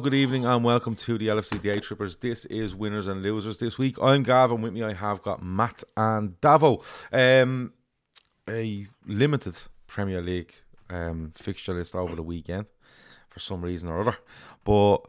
good evening, and welcome to the LFC Daytrippers. This is Winners and Losers this week. I'm Gavin. with me I have got Matt and Davo. Um, a limited Premier League um, fixture list over the weekend for some reason or other, but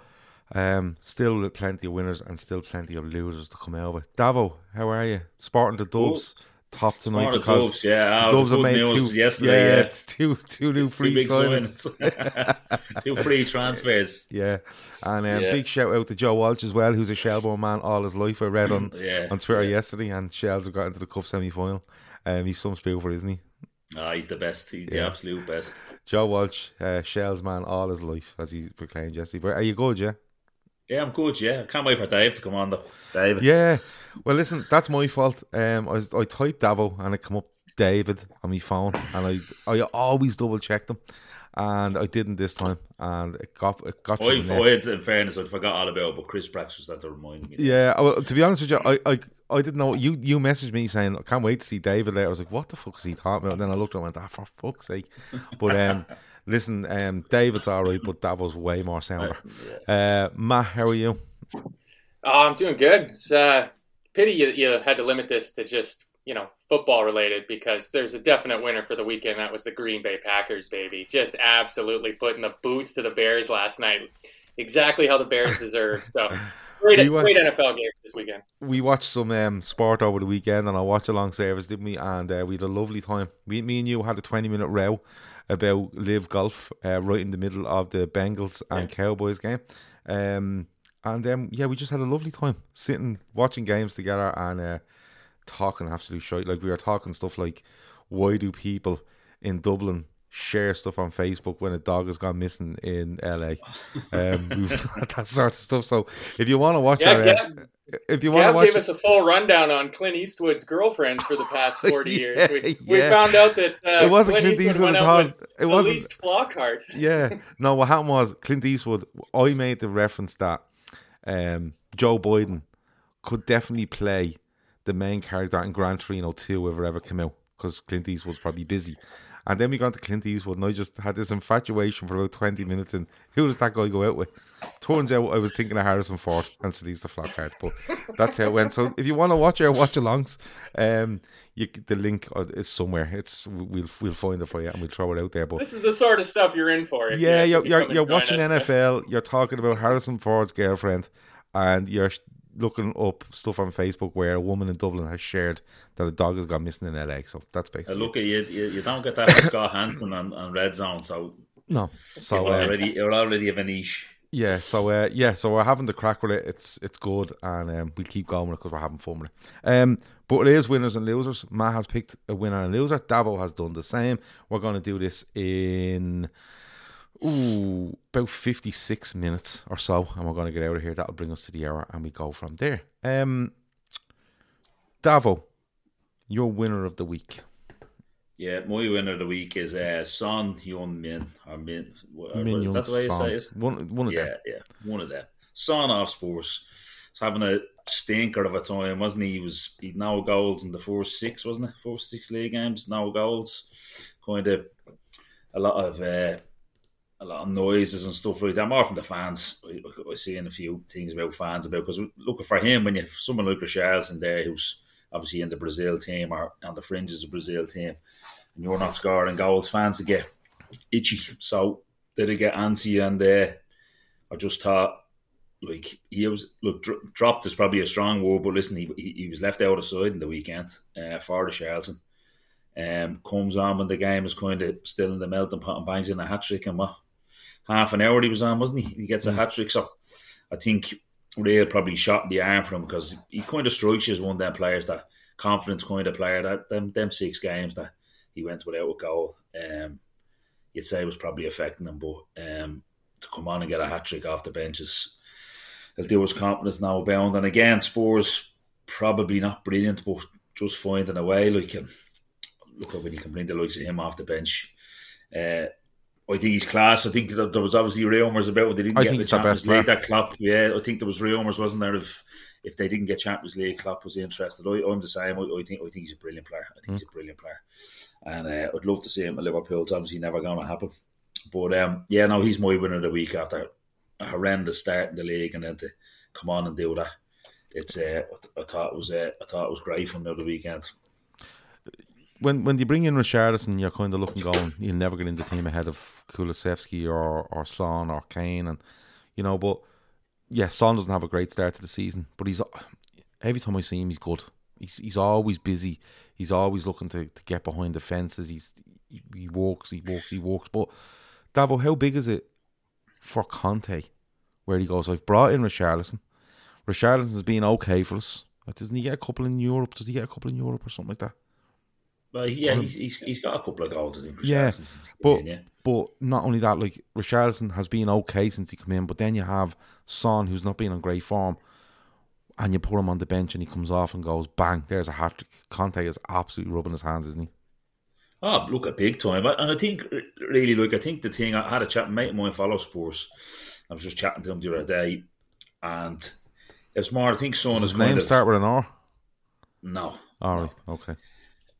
um, still plenty of winners and still plenty of losers to come out with. Davo, how are you? Sporting the Dubs. Top tonight because Dubs, yeah, the Dubs have made news two yesterday, yeah, yeah. two two new Two free big signings. Two free transfers. Yeah, and um, Yeah. big shout out to Joe Walsh as well, who's a Shelbourne man all his life. I read on Yeah, on Twitter yeah. yesterday, and Shells have got into the cup semi final. Um, he's some spoofer, isn't he? Ah, he's the best. He's the absolute best. Joe Walsh, uh, Shells man all his life, as he proclaimed yesterday. But are you good, yeah? Yeah, I'm good. Yeah, I can't wait for Dave to come on though. David. Yeah. Well, listen, that's my fault. Um, I was, I typed Davo and it come up David on my phone, and I I always double check them, and I didn't this time, and it got it got. through I, the. I had, in fairness, I forgot all about it, but Chris Prax was had to remind me. Yeah, well, to be honest with you, I, I I didn't know. You you messaged me saying I can't wait to see David later. I was like, what the fuck is he talking about? And then I looked and went, ah, for fuck's sake. But um, listen, um, David's all right, but that was way more sounder. Uh, Matt, how are you? Oh, I'm doing good. It's uh, pity you, you had to limit this to just you know football related because there's a definite winner for the weekend. That was the Green Bay Packers, baby. Just absolutely putting the boots to the Bears last night. Exactly how the Bears deserve. So great, watched- great NFL game this weekend. We watched some um, sport over the weekend, and I watched a long service, didn't we? And uh, we had a lovely time. We, me and you had a twenty minute row about live golf uh, right in the middle of the Bengals and Cowboys game. Um, and um, yeah, we just had a lovely time sitting watching games together and uh, talking absolute shit. Like we were talking stuff like, why do people in Dublin share stuff on Facebook when a dog has gone missing in LA? Um, that sort of stuff. So if you want to watch Yeah, our, uh, Gav, if you want to Gav watch, gave us a full rundown on Clint Eastwood's girlfriends for the past 40 years. We, Yeah, we found out that uh, It wasn't Clint Clint Eastwood Eastwood went at out with It wasn't- least Flockhart. yeah. No, what happened was Clint Eastwood. I made the reference that um, Joe Biden could definitely play the main character in Gran Torino 2 if it ever came out because Clint Eastwood's probably busy. And then we got to Clint Eastwood, and I just had this infatuation for about 20 minutes. And who does that guy go out with? Turns out I was thinking of Harrison Ford and so he's the Flockhart, but that's how it went. So if you want to watch our watch alongs, um, you, the link uh, is somewhere. It's we'll we'll find it for you and we'll throw it out there. But This is the sort of stuff you're in for. if you- yeah, you're you you're, you're watching us. NFL. You're talking about Harrison Ford's girlfriend, and you're looking up stuff on Facebook where a woman in Dublin has shared that a dog has gone missing in LA. So that's Uh, basically look at you, you. You don't get that from Scott Hanson on, on Red Zone, so no. So you're uh, already you're already of a niche. yeah, so uh, yeah, so we're having the crack with it. It's it's good, and um, we'll keep going with it because we're having fun with it. Um, but it is winners and losers. Matt has picked a winner and a loser. Davo has done the same. We're going to do this in ooh about fifty six minutes or so, and we're going to get out of here. That'll bring us to the hour, and we go from there. Um, Davo, Your winner of the week. Yeah, my winner of the week is uh, Son Hyun Min. Or Min, Min is that the way you say it? One, one of Yeah, them. yeah, one of them. Son off Spurs. He's having a stinker of a time, wasn't he? He was he'd no goals in the four six, wasn't it? Four six league games, no goals. Kind of a lot of uh, a lot of noises and stuff like that. More from the fans. I, I seeing a few things about fans about because looking for him when you someone like Richarlison there who's obviously in the Brazil team or on the fringes of Brazil team, and you're not scoring goals, fans to get itchy. So did it get antsy and uh, I just thought like he was look dro- dropped is probably a strong word, but listen, he, he, he was left out of side in the weekend uh, for the Charlton. Um, comes on when the game is kind of still in the melting pot and bangs in a hat trick and what half an hour he was on, wasn't he? He gets a hat trick, so I think Real probably shot in the arm for him because he kind of strikes you as one of them players that confidence kind of player that them them six games that he went without a goal. Um, you'd say it was probably affecting him, but um, to come on and get a hat trick off the benches he'll do his confidence now bound. And again, Spurs probably not brilliant, but just finding a way. Like, um, look at when you can bring the likes of him off the bench. Uh, I think he's class. I think that there was obviously rumours about when they didn't I get the Champions League. player. That Klopp, yeah, I think there was rumours, wasn't there? If if they didn't get Champions League, Klopp was interested. I, I'm the same. I, I think I think he's a brilliant player. I think Hmm. he's a brilliant player, and uh, I'd love to see him at Liverpool. It's obviously never going to happen. But um, yeah, no, he's my winner of the week after a horrendous start in the league, and then to come on and do that. It's uh, I thought it was uh, I thought it was great from the other weekend. When when you bring in Richarlison, you're kind of looking going, you'll never get in the team ahead of Kulusevski or or Son or Kane, and you know. But yeah, Son doesn't have a great start to the season, but he's every time I see him, he's good. He's he's always busy. He's always looking to, to get behind the fences. He's he, he walks, he walks, he walks. But Davo, how big is it for Conte, where he goes? I've brought in Richarlison. Richarlison's been okay for us. Like, Doesn't he get a couple in Europe? Does he get a couple in Europe or something like that? But yeah, he's, he's he's got a couple of goals. I think. Yeah, but in, yeah. but not only that, like Richarlison has been okay since he came in, but then you have Son who's not been on great form, and you put him on the bench and he comes off and goes bang, there's a hat trick. Conte is absolutely rubbing his hands, isn't he? Oh, look at big time. And I think, really, look, I think the thing, I had a chat, mate of mine follow Spurs. I was just chatting to him the other day, and it's more, I think Son is His kind name of. start with an R. No. All right, okay.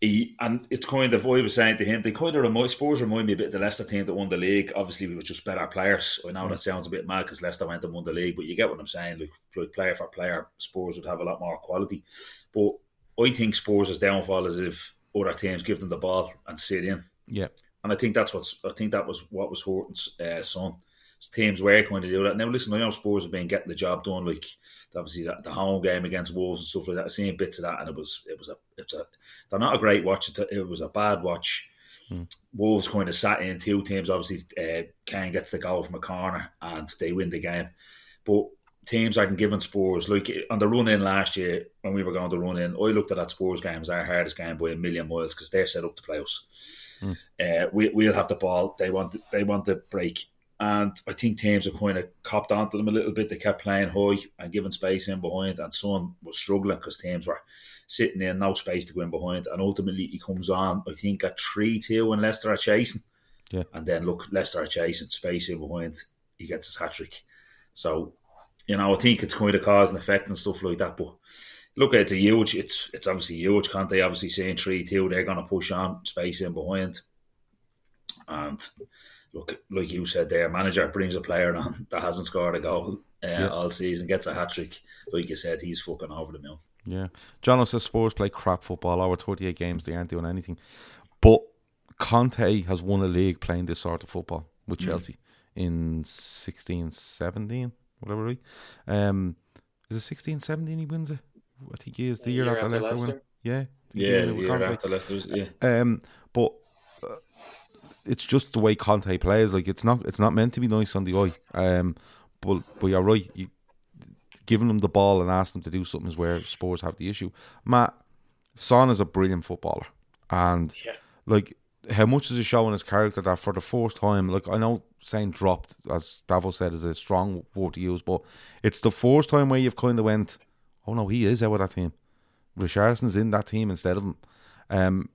He, and it's kind of, what I was saying to him, they kind of remind, Spurs remind me a bit of the Leicester team that won the league. Obviously, we were just better players. I know that sounds a bit mad because Leicester went and won the league, but you get what I'm saying. Like, like player for player, Spurs would have a lot more quality. But I think Spurs' downfall is if other teams give them the ball and sit in. Yeah, And I think that's what's. I think that was what was Horton's uh, son. Teams were going to do that. Now, listen, I know Spurs have been getting the job done. Like obviously that, the home game against Wolves and stuff like that. I've seen bits of that, and it was it was a it's a. They're not a great watch. It's a, it was a bad watch. Wolves kind of sat in two teams. Obviously, uh, Kane gets the goal from a corner, and they win the game. But teams aren't giving Spurs like on the run in last year when we were going to run in. I looked at that Spurs game as our hardest game by a million miles because they're set up to play us. Uh, we, we'll have the ball. They want they want the break, and I think teams have kind of copped onto them a little bit. They kept playing high and giving space in behind, and Son was struggling because teams were sitting in no space to go in behind, and ultimately he comes on. I think at three two when Leicester are chasing, Yeah. and then look Leicester are chasing space in behind. He gets his hat trick. So you know, I think it's kind of cause and effect and stuff like that. But look, it's a huge. It's it's obviously huge. Can't they? Obviously, saying three two, they're going to push on space in behind. And look, like you said, their manager brings a player on that hasn't scored a goal uh, all season, gets a hat trick. Like you said, he's fucking over the mill. yeah. John says Spurs play crap football. Over 38 games, they aren't doing anything. But Conte has won a league playing this sort of football with Chelsea in 16, 17, whatever, right? Um, is it 16, 17 he wins it? I think he is the year, year after, after Leicester, win. Leicester. Yeah. I think he Yeah, wins it with year after Leicester's. Yeah, Um, but uh, it's just the way Conte plays. Like it's not, it's not meant to be nice on the eye. Um, but but you're right. You, giving them the ball and asking them to do something is where Spurs have the issue. Matt Son is a brilliant footballer, and Yeah. like how much is it showing his character that for the first time, like I know saying dropped, as Davos said, is a strong word to use, but it's the first time where you've kind of went, oh no, he is out of that team. Richarlison's in that team instead of him. Um,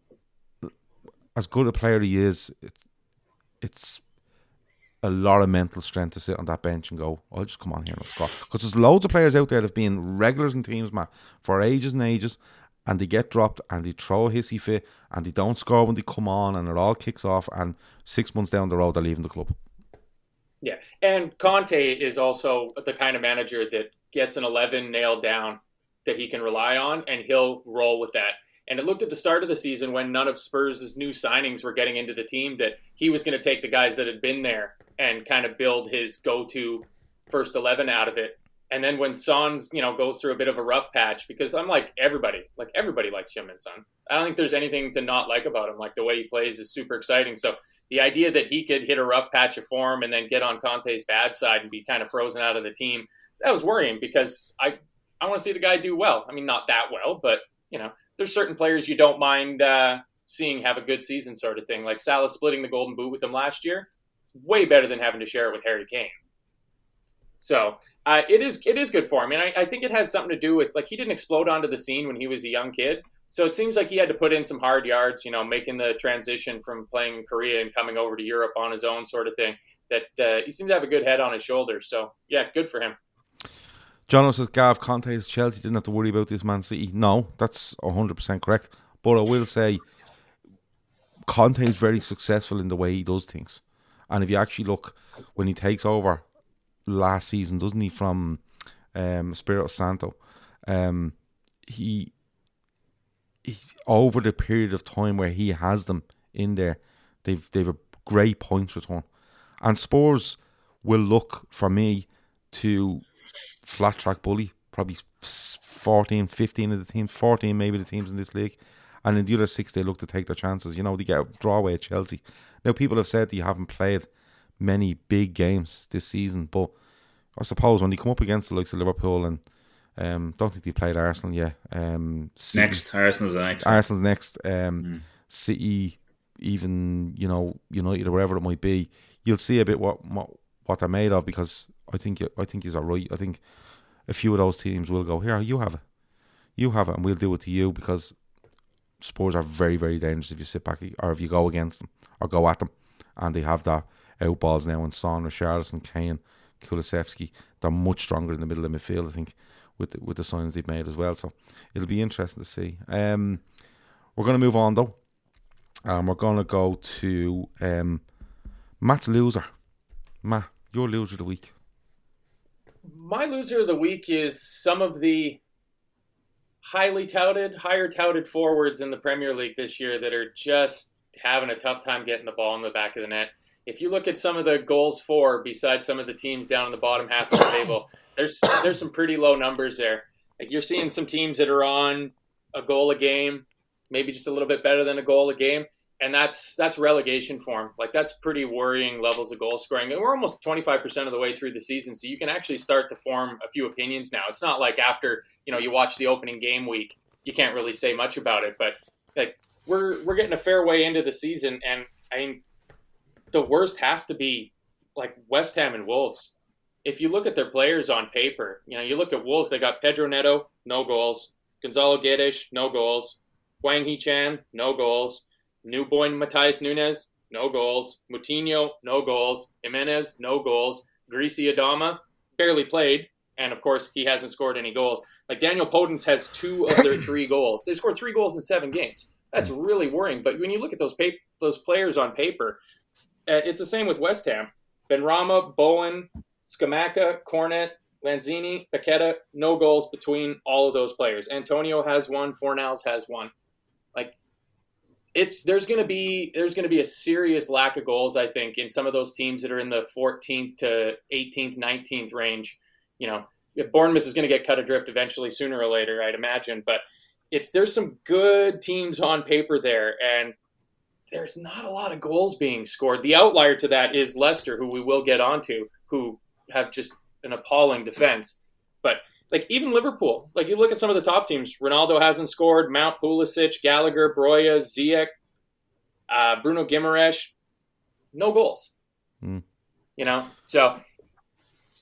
as good a player he is, it, it's a lot of mental strength to sit on that bench and go, I'll just come on here and score. Because there's loads of players out there that have been regulars in teams, Matt, for ages and ages, and they get dropped and they throw a hissy fit and they don't score when they come on and it all kicks off and six months down the road they're leaving the club. Yeah. And Conte is also the kind of manager that gets an 11 nailed down that he can rely on and he'll roll with that. And it looked at the start of the season when none of Spurs' new signings were getting into the team that he was going to take the guys that had been there and kind of build his go-to first 11 out of it. And then when Son's, you know, goes through a bit of a rough patch, because I'm like everybody, like everybody likes Heung-min Son. I don't think there's anything to not like about him. Like the way he plays is super exciting. So the idea that he could hit a rough patch of form and then get on Conte's bad side and be kind of frozen out of the team, that was worrying because I I want to see the guy do well. I mean, not that well, but you know, there's certain players you don't mind uh, seeing have a good season, sort of thing. Like Salah splitting the Golden Boot with him last year, it's way better than having to share it with Harry Kane. So uh, it is it is good for him, and I, I think it has something to do with like he didn't explode onto the scene when he was a young kid. So it seems like he had to put in some hard yards, you know, making the transition from playing in Korea and coming over to Europe on his own, sort of thing. That uh, he seems to have a good head on his shoulders. So yeah, good for him. John says Gav Conte is Chelsea didn't have to worry about this Man City. No, that's hundred percent correct. But I will say Conte is very successful in the way he does things. And if you actually look when he takes over last season, doesn't he, from um, Espirito Santo, um, he, he over the period of time where he has them in there, they've they've a great points return, and Spurs will look for me to flat track bully probably 14, 15 of the teams, 14 maybe the teams in this league. And in the other six, they look to take their chances. You know, they get a draw away at Chelsea. Now, people have said they haven't played many big games this season, but I suppose when they come up against the likes of Liverpool and um, don't think they played Arsenal yet. Um, City, next, Arsenal's the next. Arsenal's next. Um, mm. City, even you know United or wherever it might be, you'll see a bit what what, what they're made of because I think I think he's all right. I think a few of those teams will go here. You have it, you have it, and we'll do it to you because Spurs are very very dangerous if you sit back or if you go against them or go at them, and they have that out balls now. And Son, Richarlison, Kane, Kulusevski, they're much stronger in the middle of the midfield. I think with the, with the signs they've made as well. So it'll be interesting to see. Um, we're going to move on though. Um, we're going to go to um, Matt's loser. Matt, your loser of the week my loser of the week is some of the highly touted, higher touted forwards in the Premier League this year that are just having a tough time getting the ball in the back of the net. If you look at some of the goals for, besides some of the teams down in the bottom half of the table, there's there's some pretty low numbers there. Like you're seeing some teams that are on a goal a game, maybe just a little bit better than a goal a game and that's that's relegation form. Like that's pretty worrying levels of goal scoring. And we're almost 25% of the way through the season, so you can actually start to form a few opinions now. It's not like after, you know, you watch the opening game week, you can't really say much about it, but like we're we're getting a fair way into the season and I mean the worst has to be like West Ham and Wolves. If you look at their players on paper, you know, you look at Wolves, they got Pedro Neto, no goals. Gonzalo Guedes, no goals. Hwang Hee-chan, no goals. Newborn Matheus Nunes, no goals. Moutinho, no goals. Jimenez, no goals. Greasy Adama, barely played. And of course, he hasn't scored any goals. Like Daniel Podence has two of their three goals. They scored three goals in seven games. That's really worrying. But when you look at those pa- those players on paper, uh, it's the same with West Ham. Benrahma, Bowen, Scamacca, Cornet, Lanzini, Paqueta, no goals between all of those players. Antonio has one. Fornals has one it's there's going to be there's going to be a serious lack of goals I think in some of those teams that are in the 14th to 18th 19th range. You know Bournemouth is going to get cut adrift eventually sooner or later I'd imagine but it's there's some good teams on paper there and there's not a lot of goals being scored. The outlier to that is Leicester who we will get onto who have just an appalling defense. But like even Liverpool, like you look at some of the top teams, Ronaldo hasn't scored, Mount Pulisic, Gallagher, Broja, Ziyech, uh, Bruno Guimaraes, no goals. Mm. You know, so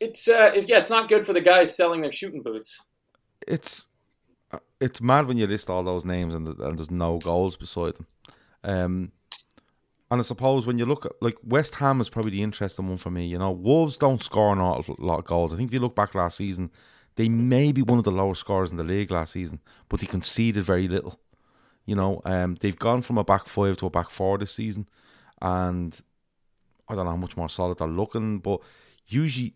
it's, uh, it's yeah, it's not good for the guys selling their shooting boots. It's it's mad when you list all those names and, and there's no goals beside them. Um, and I suppose when you look at like West Ham is probably the interesting one for me. You know, Wolves don't score an awful lot of goals. I think if you look back last season, they may be one of the lowest scorers in the league last season, but they conceded very little. You know, um, they've gone from a back five to a back four this season, and I don't know how much more solid they're looking. But usually,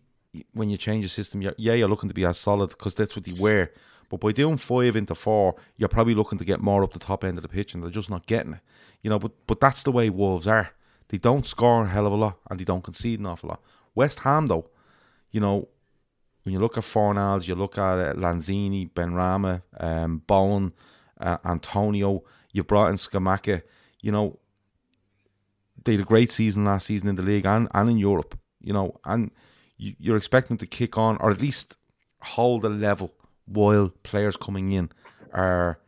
when you change the system, you're, yeah, you're looking to be as solid because that's what they were. But by doing five into four, you're probably looking to get more up the top end of the pitch, and they're just not getting it. You know, but but that's the way Wolves are. They don't score a hell of a lot, and they don't concede an awful lot. West Ham, though, you know, when you look at Fornals, you look at uh, Lanzini, Benrahma, um, Bowen, uh, Antonio, you've brought in Scamacca, you know, they had a great season last season in the league and, and in Europe, you know, and you, you're expecting to kick on or at least hold a level while players coming in are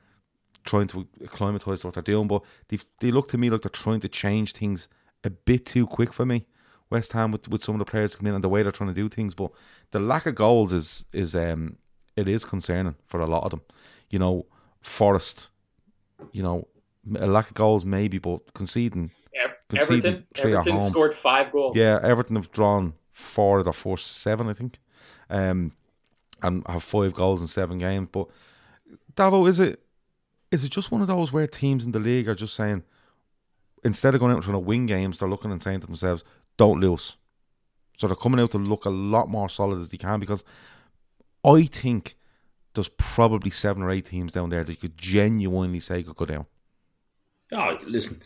trying to acclimatise what they're doing. But they they look to me like they're trying to change things a bit too quick for me. West Ham with, with some of the players come in and the way they're trying to do things, but the lack of goals is is um it is concerning for a lot of them. You know, Forest, you know, a lack of goals maybe, but conceding. conceding Everton, Everton scored five goals. Yeah, Everton have drawn four of their first seven, I think, um, and have five goals in seven games. But Davo, is it is it just one of those where teams in the league are just saying, instead of going out and trying to win games, they're looking and saying to themselves, "Don't lose." So they're coming out to look a lot more solid as they can because I think there's probably seven or eight teams down there that you could genuinely say could go down. Oh, listen,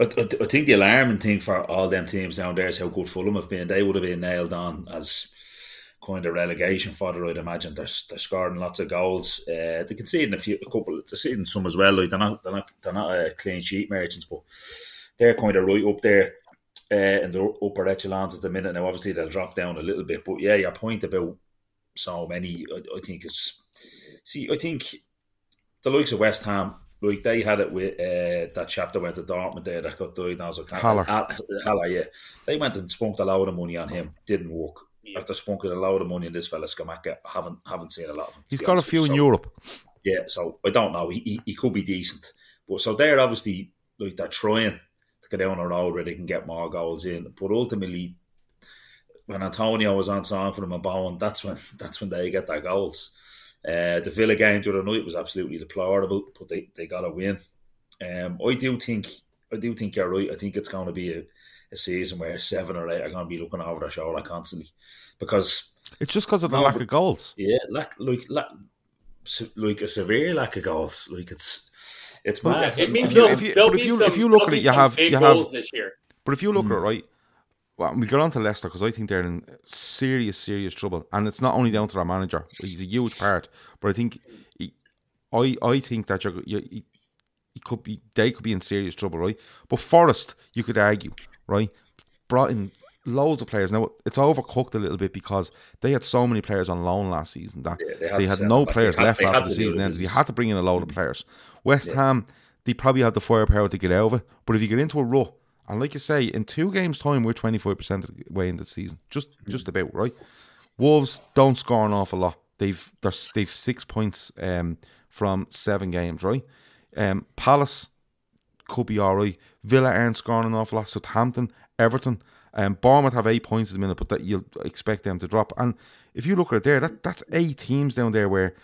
I, I, I, think the alarming thing for all them teams down there is how good Fulham have been. They would have been nailed on as kind of relegation fodder, I'd imagine. They're, they're scoring lots of goals. Uh, they conceding a few, a couple, they're conceding some as well. Like they're not, they're not, they're not a clean sheet merchants, but they're kind of right up there uh, in the upper echelons at the minute. Now, obviously, they'll drop down a little bit, but yeah, your point about so many, I, I think it's see, I think the likes of West Ham like they had it with uh, that chap that went to Dortmund there that got diagnosed with Haller. Haller, yeah. They went and spunked a lot of money on him. Didn't work. Yeah. After spunking a lot of money on this fella Scamacca, I haven't haven't seen a lot of him. He's got a few in so, Europe. Yeah, so I don't know. He, he, he could be decent, but so they're obviously like they're trying to get down a road where they can get more goals in. But ultimately, when Antonio was on song for them and Bowen, that's when that's when they get their goals. Uh, the Villa game the other night was absolutely deplorable, but they, they got a win. Um, I do think I do think you're right. I think it's going to be a, a season where seven or eight are going to be looking over their shoulder constantly because it's just because of the no, lack of goals. Yeah, lack, like lack, like a severe lack of goals. Like it's it's mad. It means if you, if you, if you look at it, you have you have this year. But if you look mm. at it, right, well, we get on to Leicester because I think they're in serious, serious trouble, and it's not only down to their manager; he's a huge part. But I think, he, I, I think that you're, you, he, he could be, they could be in serious trouble, right? But Forest, you could argue, right, brought in loads of players. Now it's overcooked a little bit because they had so many players on loan last season that yeah, they had, they had no players had, left after the season ends. You had to bring in a load of players. West yeah. Ham, they probably have the firepower to get over, but if you get into a rut and like you say, in two games' time, we're 25% of the way in the season. Just just about, right? Wolves don't score an awful lot. They've they're, they've six points um, from seven games, right? Um, Palace could be all right. Villa aren't scoring an awful lot. Southampton, Everton, um, Bournemouth have eight points at the minute, but that you'll expect them to drop. And if you look at it there, that that's eight teams down there where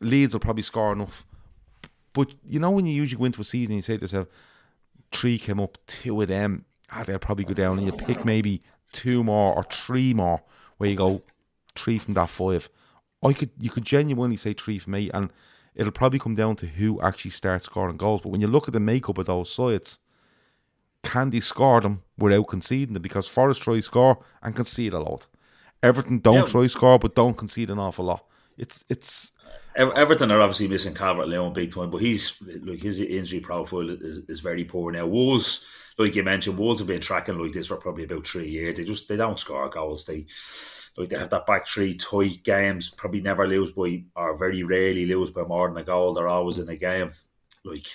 Leeds will probably score enough. But you know when you usually go into a season, you say to yourself, three came up, two of them, ah, they'll probably go down, and you pick maybe two more or three more where you go three from that five. I could you could genuinely say three from me, and it'll probably come down to who actually starts scoring goals. But when you look at the makeup of those sides, can they score them without conceding them? Because Forest try score and concede a lot. Everton don't yeah. try score but don't concede an awful lot. It's it's Everton are obviously missing Calvert Lewin big time, but he's like his injury profile is, is very poor now. Wolves, like you mentioned, Wolves have been tracking like this for probably about three years. They just they don't score goals. They like they have that back three tight games, probably never lose by or very rarely lose by more than a goal. They're always in a game. Like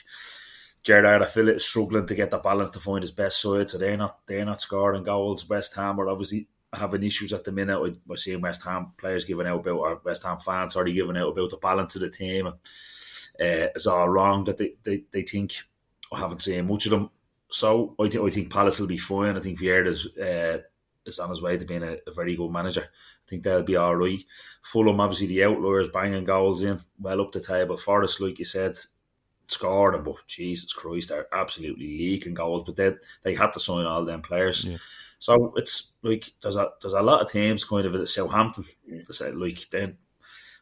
Gerrard, I feel it struggling to get the balance to find his best side, so they're not they're not scoring goals. West Ham are obviously having issues at the minute. We're seeing West Ham players giving out about, or West Ham fans already giving out about the balance of the team. And uh, is all wrong. That they, they, they think I haven't seen much of them. So I think I think Palace will be fine. I think Vieira's uh, is on his way to being a, a, very good manager. I think they'll be all right. Fulham, obviously, the outliers banging goals in, well up the table. Forest, like you said, scored them, but Jesus Christ, they're absolutely leaking goals. But they they had to sign all them players. Yeah. So it's like there's a there's a lot of teams kind of at Southampton to say like then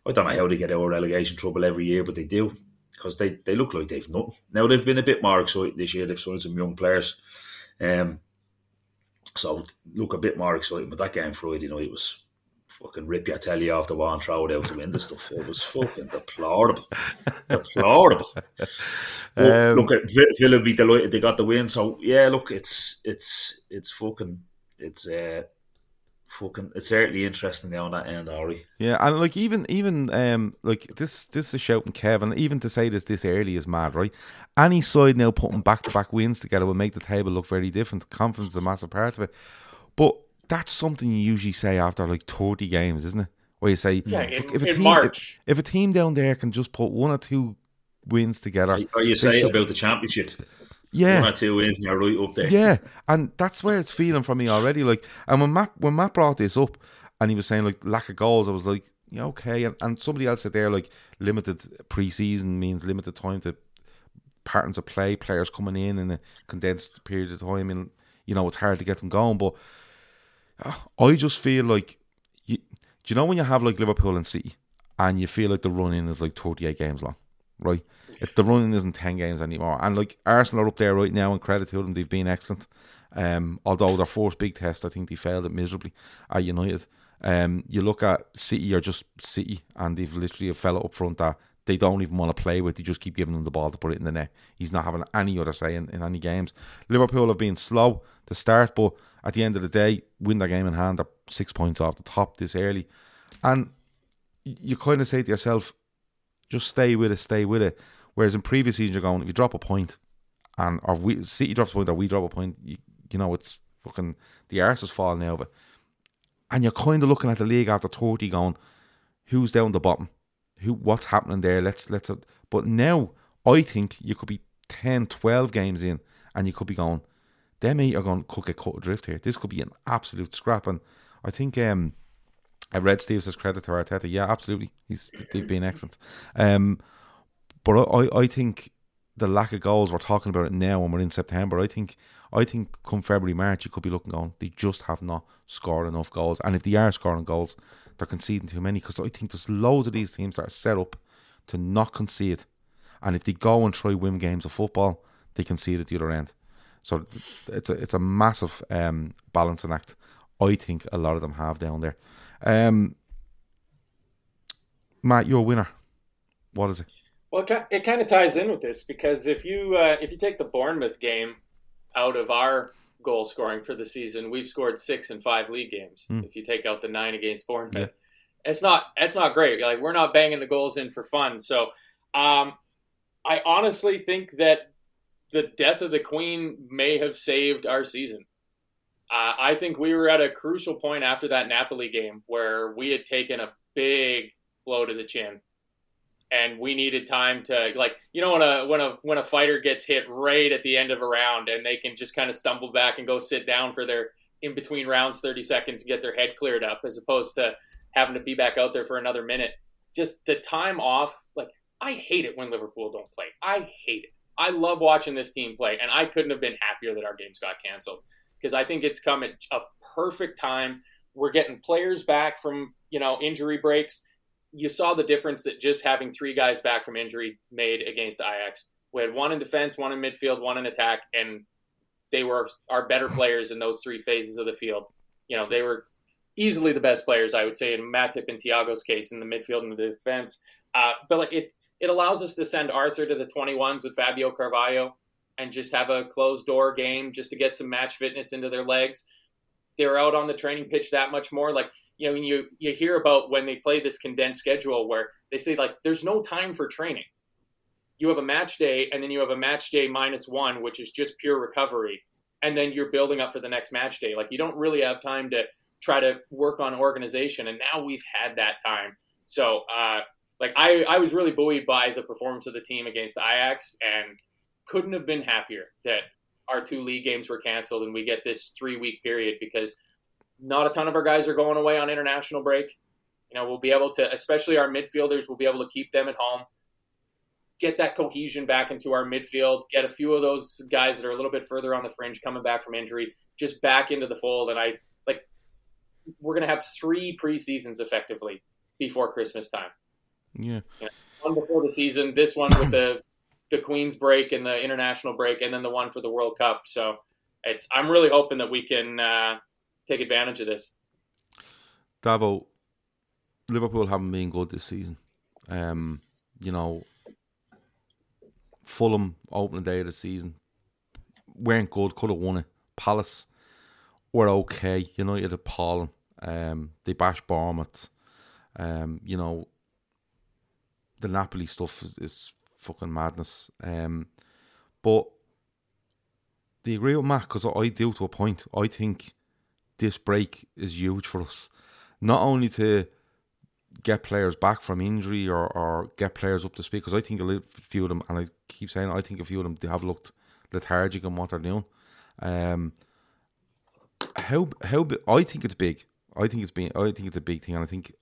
I don't know how they get out of relegation trouble every year, but they do because they, they look like they've nothing. Now they've been a bit more excited this year. They've signed some young players, um, so look a bit more exciting. But that game Friday night was fucking rip your telly off the wall and throw it out the window stuff. It was fucking deplorable. deplorable. Um, look at Villa be delighted they got the win. So yeah, look, it's it's it's fucking it's uh fucking it's certainly interesting down that end, Ari. Yeah, and like even even um like this this is shouting Kevin, even to say this this early is mad, right? Any side now putting back to back wins together will make the table look very different. Confidence is a massive part of it. But that's something you usually say after like 30 games, isn't it? Where you say, yeah, in, if, a team, March. If, if, a team down there can just put one or two wins together. Are you saying should, about the championship? Yeah, one or two wins, and you're right up there. Yeah, and that's where it's feeling for me already. Like, and when Matt when Matt brought this up, and he was saying like lack of goals, I was like, yeah, okay. And, and somebody else said there like limited preseason means limited time to patterns of play, players coming in in a condensed period of time, and you know it's hard to get them going. But I just feel like, you, do you know when you have like Liverpool and City, and you feel like the running is like thirty eight games long right? If the running isn't ten games anymore, and like Arsenal are up there right now, and credit to them, they've been excellent. Um, although their first big test, I think they failed it miserably at United. Um, you look at City are just City, and they've literally a fella up front that they don't even want to play with. They just keep giving him the ball to put it in the net. He's not having any other say in, in any games. Liverpool have been slow to start, but at the end of the day, win their game in hand. They're six points off the top this early, and you kind of say to yourself, just stay with it, stay with it. Whereas in previous seasons, you're going, if you drop a point, and or we City drops a point, or we drop a point, you, you know, it's fucking the arse is falling over. And you're kind of looking at the league after 30 going, who's down the bottom? Who what's happening there? Let's let's but now I think you could be 10, 12 games in and you could be going, them eight are going to get cut adrift here. This could be an absolute scrap. And I think um I read Steve's credit to Arteta. Yeah, absolutely. He's they've been excellent. Um, but I, I think the lack of goals we're talking about it now when we're in September. I think I think come February March you could be looking on. They just have not scored enough goals, and if they are scoring goals, they're conceding too many. Because I think there's loads of these teams that are set up to not concede, and if they go and try win games of football, they concede at the other end. So it's a it's a massive um, balancing act. I think a lot of them have down there. Um, Matt, you're a winner. What is it? Well, it kind of ties in with this because if you uh, if you take the Bournemouth game out of our goal scoring for the season, we've scored six and five league games. Mm. If you take out the nine against Bournemouth, yeah. it's not it's not great. Like we're not banging the goals in for fun. So, um, I honestly think that the death of the Queen may have saved our season. Uh, I think we were at a crucial point after that Napoli game where we had taken a big blow to the chin, and we needed time to like you know when a when a when a fighter gets hit right at the end of a round and they can just kind of stumble back and go sit down for their in between rounds 30 seconds and get their head cleared up as opposed to having to be back out there for another minute just the time off like i hate it when liverpool don't play i hate it i love watching this team play and i couldn't have been happier that our games got canceled because I think it's come at a perfect time. We're getting players back from you know injury breaks. You saw the difference that just having three guys back from injury made against Ajax. We had one in defense, one in midfield, one in attack, and they were our better players in those three phases of the field. You know, they were easily the best players, I would say, in Matip and Thiago's case in the midfield and the defense. Uh, but like it, it allows us to send Arthur to the 21s with Fabio Carvalho and just have a closed door game just to get some match fitness into their legs. They're out on the training pitch that much more. Like, you know, you, you hear about when they play this condensed schedule where they say, like, there's no time for training. You have a match day, and then you have a match day minus one, which is just pure recovery. And then you're building up for the next match day. Like, you don't really have time to try to work on organization. And now we've had that time. So, uh, like I, I was really buoyed by the performance of the team against Ajax and couldn't have been happier that our two league games were canceled and we get this three week period because not a ton of our guys are going away on international break. You know, we'll be able to, especially our midfielders, we'll be able to keep them at home, get that cohesion back into our midfield, get a few of those guys that are a little bit further on the fringe coming back from injury, just back into the fold. And I like, we're going to have three preseasons effectively before Christmas time. Yeah. You know, one before the season, this one with the the Queen's break and the international break, and then the one for the World Cup. So it's I'm really hoping that we can uh, take advantage of this. Davo, Liverpool haven't been good this season. Um, you know, Fulham opening day of the season weren't good. Could have won it. Palace were okay. United appalling. Um, they bashed Bournemouth. Um, you know, the Napoli stuff is, is fucking madness. Um, but the agree with Matt because I do to a point. I think this break is huge for us, not only to get players back from injury or, or get players up to speed. Because I think a few of them, and I keep saying, I think a few of them they have looked lethargic in what they're doing. Um, how how I think it's big. I think it's been. I think it's a big thing, and I think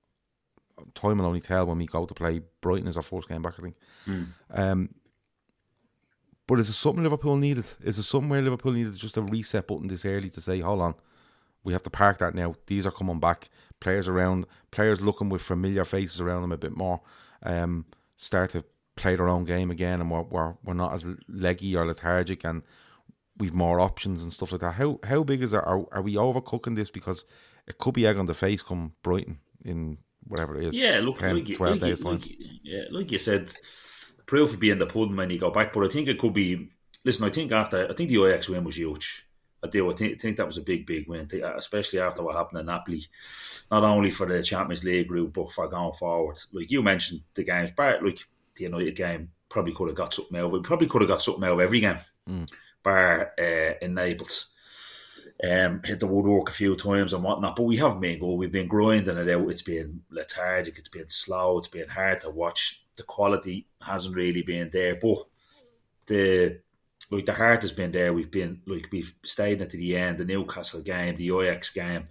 time will only tell when we go to play Brighton as our first game back. I think. Mm. Um, but is it something Liverpool needed? Is it somewhere Liverpool needed just a reset button this early to say, hold on, we have to park that now. These are coming back. Players around, players looking with familiar faces around them a bit more. Um, start to play their own game again, and we're we're, we're not as leggy or lethargic, and we've more options and stuff like that. How how big is it? Are are we overcooking this because it could be egg on the face come Brighton in whatever it is. Yeah, look, 10, like, 12 like, days like, time. yeah, like you said, proof would be in the pudding when you go back. But I think it could be. Listen, I think after I think the Ajax win was huge. I do. I think, think that was a big, big win, especially after what happened in Napoli. Not only for the Champions League group, but for going forward. Like you mentioned, the games, bar like the United game, probably could have got something out. of it. Probably could have got something out of every game, Mm. bar uh, in Naples. Um, hit the woodwork a few times and whatnot, but we haven't been good. We've been grinding it out. It's been lethargic. It's been slow. It's been hard to watch. The quality hasn't really been there, but the like the heart has been there. We've been like we've stayed to the end. The Newcastle game, the Ajax game,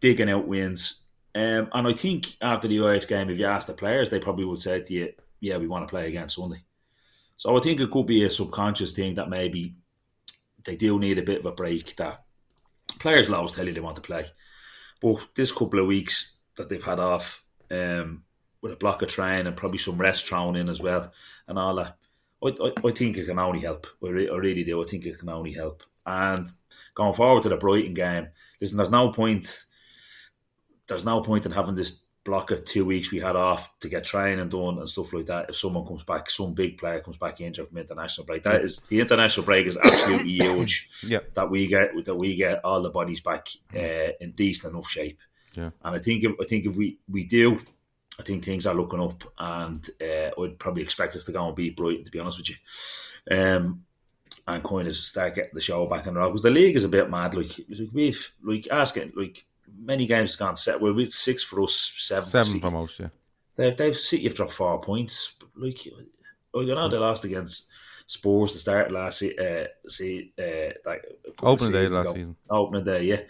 digging out wins. Um, and I think after the Ajax game, if you ask the players, they probably would say to you, "Yeah, we want to play again Sunday." So I think it could be a subconscious thing that maybe they do need a bit of a break. That players always tell you they want to play, but this couple of weeks that they've had off, um, with a block of train and probably some rest thrown in as well, and all that. I, I, I think it can only help. I, re- I really do. I think it can only help. And going forward to the Brighton game, listen, there's no point. There's no point in having this block of two weeks we had off to get training done and stuff like that. If someone comes back, some big player comes back injured from international break, that is the international break is absolutely huge. Yeah. That we get that we get all the bodies back uh, in decent enough shape. Yeah. And I think if, I think if we we do, I think things are looking up, and uh, I'd probably expect us to go and beat Brighton. To be honest with you, um, and kind of start getting the show back in the row because the league is a bit mad. Like, like we've like asking like many games gone set. Well, we've six for us, seven, Seven for most, yeah. They've they've City have dropped four points. Like, oh, you know they lost against Spurs to start last se- uh, see uh, like a couple of Opening day last ago. season. Opening day, yeah.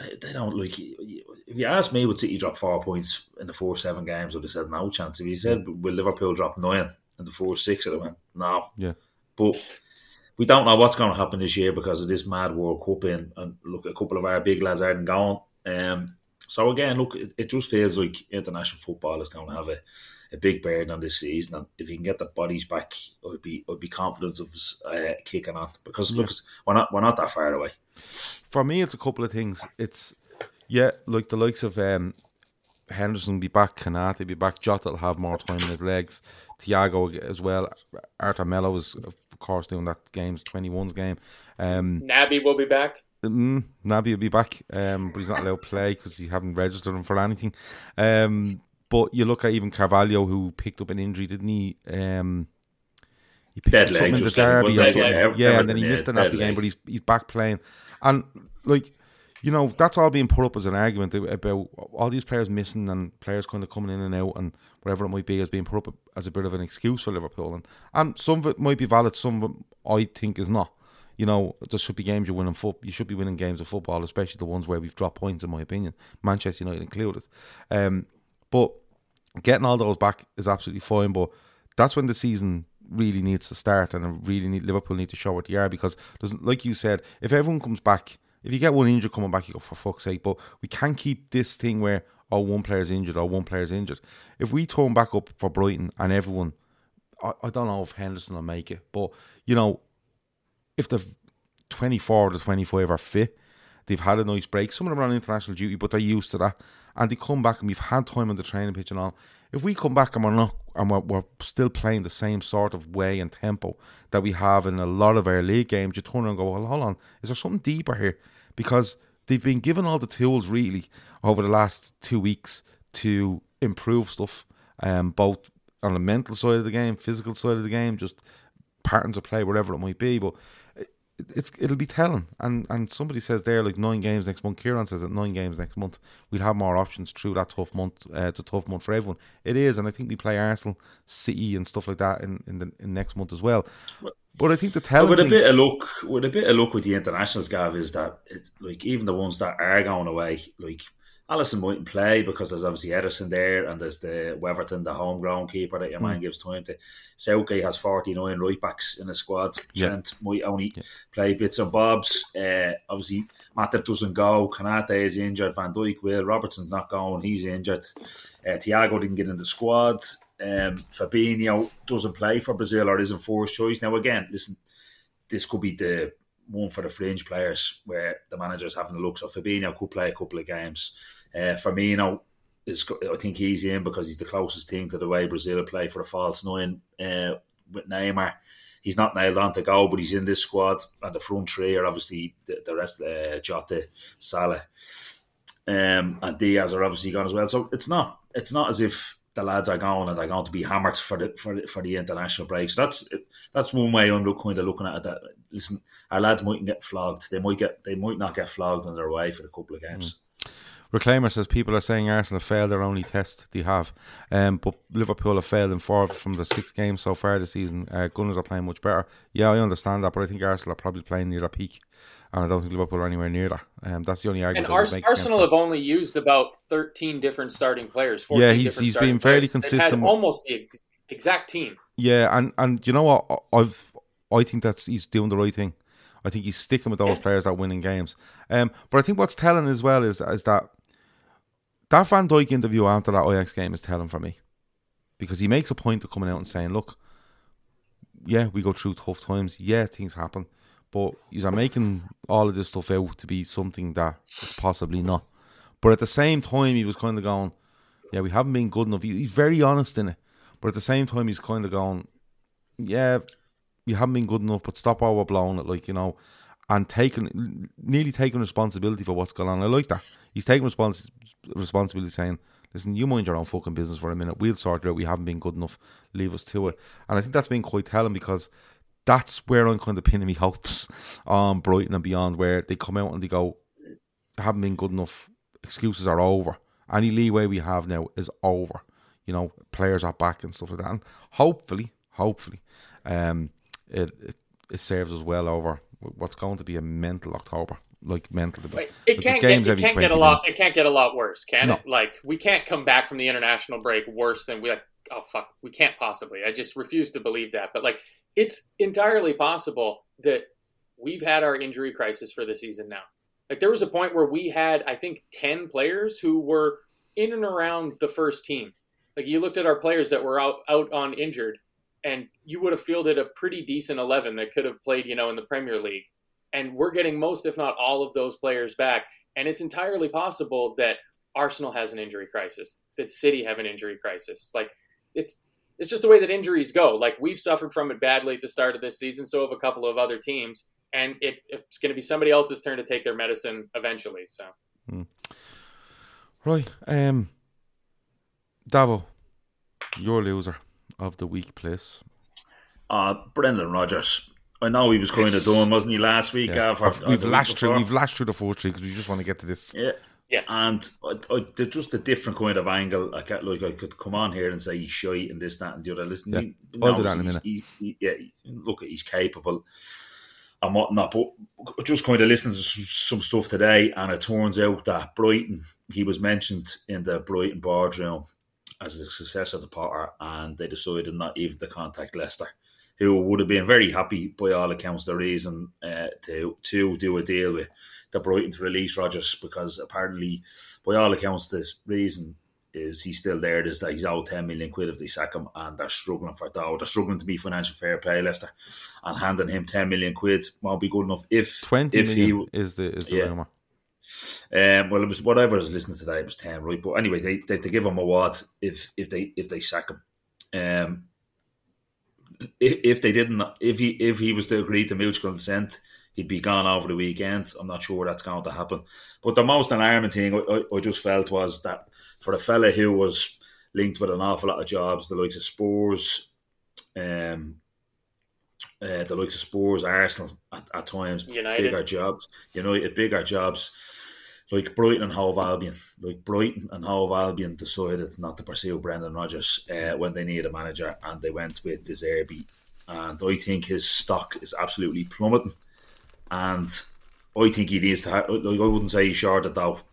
They, they don't like. If you ask me, would City drop four points in the four seven games? I'd have said no chance. If you said will Liverpool drop nine in the four six, I'd have went no. Yeah. But we don't know what's going to happen this year because of this mad World Cup in, and look, a couple of our big lads aren't going. Um, so again, look, it, it just feels like international football is going to have a, a big burden on this season, and if you can get the bodies back, I'd be I'd be confident of uh, kicking on because look, we're not we're not that far away. For me, it's a couple of things. It's yeah, like the likes of um, Henderson will be back, Konate be back, Jota will have more time in his legs, Thiago as well. Arthur Melo is of course doing that game's 21's game. Um, Naby will be back. Mm, Naby will be back, um, but he's not allowed to play because he haven't registered him for anything. Um, but you look at even Carvalho, who picked up an injury, didn't he? Um, he picked Dead up leg, something in the just like, derby or something. Yeah, Yeah, and then he missed yeah, an Naby dead game, but he's he's back playing. And like you know, that's all being put up as an argument about all these players missing and players kind of coming in and out and whatever it might be as being put up as a bit of an excuse for Liverpool. And, and some of it might be valid, some of it I think is not. You know, there should be games you win in foot. You should be winning games of football, especially the ones where we've dropped points, in my opinion. Manchester United included. Um, but getting all those back is absolutely fine. But that's when the season really needs to start, and really need Liverpool need to show what they are because, like you said, if everyone comes back if you get one injured coming back, you go for fuck's sake. But we can't keep this thing where oh one player's injured or one player's injured. If we turn back up for Brighton and everyone, I, I don't know if Henderson will make it, but you know, if the twenty four or the twenty five are fit, they've had a nice break. Some of them are on international duty, but they're used to that, and they come back and we've had time on the training pitch and all. If we come back and we're not and we're, we're still playing the same sort of way and tempo that we have in a lot of our league games, you turn around and go, well, hold on, is there something deeper here? Because they've been given all the tools really over the last two weeks to improve stuff, um, both on the mental side of the game, physical side of the game, just patterns of play, whatever it might be. But it's it'll be telling. And and somebody says there like nine games next month. Kieran says that nine games next month. We'll have more options through that tough month. Uh, it's a tough month for everyone. It is, and I think we play Arsenal, City, and stuff like that in in the in next month as well. But I think the telling with a bit of luck, with a bit of luck with the internationals, Gav, is that it's like even the ones that are going away, like Alisson mightn't play because there's obviously Ederson there and there's the Weverton, the homegrown keeper that your mm. man gives time to. Southgate has 49 right backs in the squad. Trent yeah. might only yeah. play bits and bobs. Uh, obviously, Matip doesn't go. Konate is injured. Van Dijk will. Robertson's not going. He's injured. Uh, Thiago didn't get in the squad. Um, Fabinho doesn't play for Brazil or isn't forced choice. Now, again, listen, this could be the one for the fringe players where the manager's having a look. So Fabinho could play a couple of games. Uh, Firmino is, I think he's in because he's the closest thing to the way Brazil play for a false nine uh, with Neymar. He's not nailed on to go, but he's in this squad. And the front three are obviously the, the rest, uh, Jota, Salah, um, and Diaz are obviously gone as well. So it's not it's not as if the lads are going and they're going to be hammered for the for the, for the international breaks. So that's that's one way I'm kind of looking at it. That listen, our lads mightn't get flogged. They might get they might not get flogged on their way for a couple of games. Mm. Reclaimer says people are saying Arsenal have failed their only test they have, um, but Liverpool have failed in four from the six games so far this season. Uh, Gunners are playing much better. Yeah, I understand that, but I think Arsenal are probably playing near their peak, and I don't think Liverpool are anywhere near that. Um, that's the only argument. And Ars- Arsenal have only used about thirteen different starting players. Yeah, he's he's been fairly players. consistent. almost the ex- exact team. Yeah, and and you know what? I've I think that's he's doing the right thing. I think he's sticking with those yeah. players that win in games. Um, but I think what's telling as well is is that that Van Dijk interview after that Ajax game is telling for me. Because he makes a point of coming out and saying, look, yeah, we go through tough times. Yeah, things happen. But he's making all of this stuff out to be something that possibly not. But at the same time, he was kind of going, yeah, we haven't been good enough. He's very honest in it. But at the same time, he's kind of going, yeah, we haven't been good enough, but stop overblowing it. Like, you know, and taking nearly taking responsibility for what's going on. I like that. He's taking respons- responsibility, saying, "Listen, you mind your own fucking business for a minute. We'll sort it out. We haven't been good enough. Leave us to it." And I think that's been quite telling because that's where I'm kind of pinning my hopes on Brighton and beyond, where they come out and they go, "Haven't been good enough. Excuses are over. Any leeway we have now is over." You know, players are back and stuff like that, and hopefully, hopefully, um, it, it it serves us well over what's going to be a mental October. Like mental. Wait, it can't get, it can't get a lot. It can't get a lot worse, can no. it? Like we can't come back from the international break worse than we like. Oh fuck, we can't possibly. I just refuse to believe that. But like, it's entirely possible that we've had our injury crisis for the season now. Like there was a point where we had, I think, ten players who were in and around the first team. Like you looked at our players that were out out on injured, and you would have fielded a pretty decent 11 that could have played, you know, in the Premier League. And we're getting most, if not all, of those players back. And it's entirely possible that Arsenal has an injury crisis, that City have an injury crisis. Like it's it's just the way that injuries go. Like we've suffered from it badly at the start of this season, so have a couple of other teams, and it, it's going to be somebody else's turn to take their medicine eventually. So, hmm. right, um, Davo, your loser of the week, please? Uh, Brendan Rodgers. I know he was kind of done, wasn't he, last week? Yeah. After, we've lashed week through. We've lashed through the four three because we just want to get to this. Yeah. Yes. And I, I, they're just a different kind of angle. I get like I could come on here and say he's shy and this, that, and the other. Listen, Yeah. he, I'll do that in a minute. he- he- yeah, look, he's capable and whatnot. But just kind of listening to some, some stuff today, and it turns out that Brighton, he was mentioned in the Brighton boardroom as the successor to Potter, and they decided not even to contact Leicester, who would have been very happy by all accounts. The reason uh, to to do a deal with the Brighton to release Rodgers because apparently, by all accounts, the reason is he's still there is that he's owed 10 million quid if they sack him and they're struggling for that. They're struggling to be financial fair play, Leicester, and handing him 10 million quid won't be good enough if Twenty if million is the is the Yeah. rumor. Um, well, it was whatever I was listening to today. It was ten, right? But anyway, they they, they give him a wad if if they if they sack him. Um, if, if they didn't, if he if he was to agree to mutual consent, he'd be gone over the weekend. I'm not sure that's going to happen. But the most alarming thing I, I, I just felt was that for a fella who was linked with an awful lot of jobs, the likes of Spurs, um, uh, the likes of Spurs, Arsenal at, at times, United. bigger jobs, United, bigger jobs, like Brighton and Hove Albion. Like Brighton and Hove Albion decided not to pursue Brendan Rodgers uh, when they needed a manager, and they went with De Zerbi. And I think his stock is absolutely plummeting. And I think he needs to. Ha- like I wouldn't say he's short of doubt.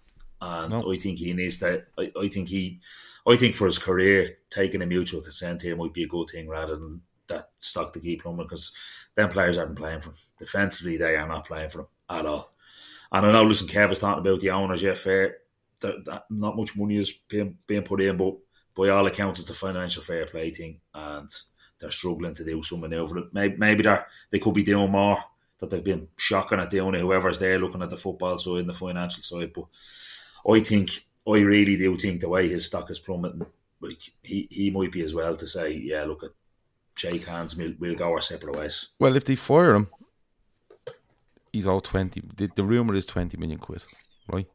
And No. I think he needs to. I, I think he. I think for his career, taking a mutual consent here might be a good thing rather than that stock to keep plummeting because them players aren't playing for him. Defensively, they are not playing for him at all. And I know, listen, Kev was talking about the owners, yeah, fair. That, that not much money is being, being put in, but by all accounts, it's a financial fair play thing, and they're struggling to do over it. Maybe, maybe they they could be doing more that they've been shocking at doing it. Whoever's there looking at the football side and the financial side, but I think I really do think the way his stock is plummeting, like he, he might be as well to say, yeah, look at shake hands, we'll, we'll go our separate ways. Well, if they fire him, he's all twenty. The, the rumor is twenty million quid, right?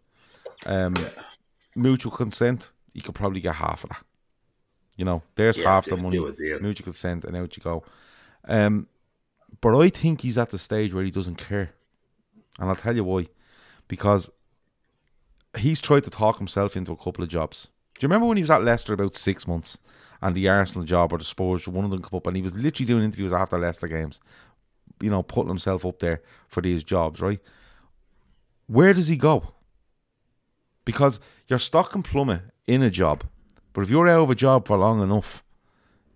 Um, mutual consent, you could probably get half of that. You know, there's Yeah, half the money. do a deal. Mutual consent, and out you go. Um, but I think he's at the stage where he doesn't care, and I'll tell you why. Because he's tried to talk himself into a couple of jobs. Do you remember when he was at Leicester about six months, and the Arsenal job or the Spurs, one of them come up, and he was literally doing interviews after Leicester games, you know, putting himself up there for these jobs, right? Where does he go? Because your stock can plummet in a job, but if you're out of a job for long enough,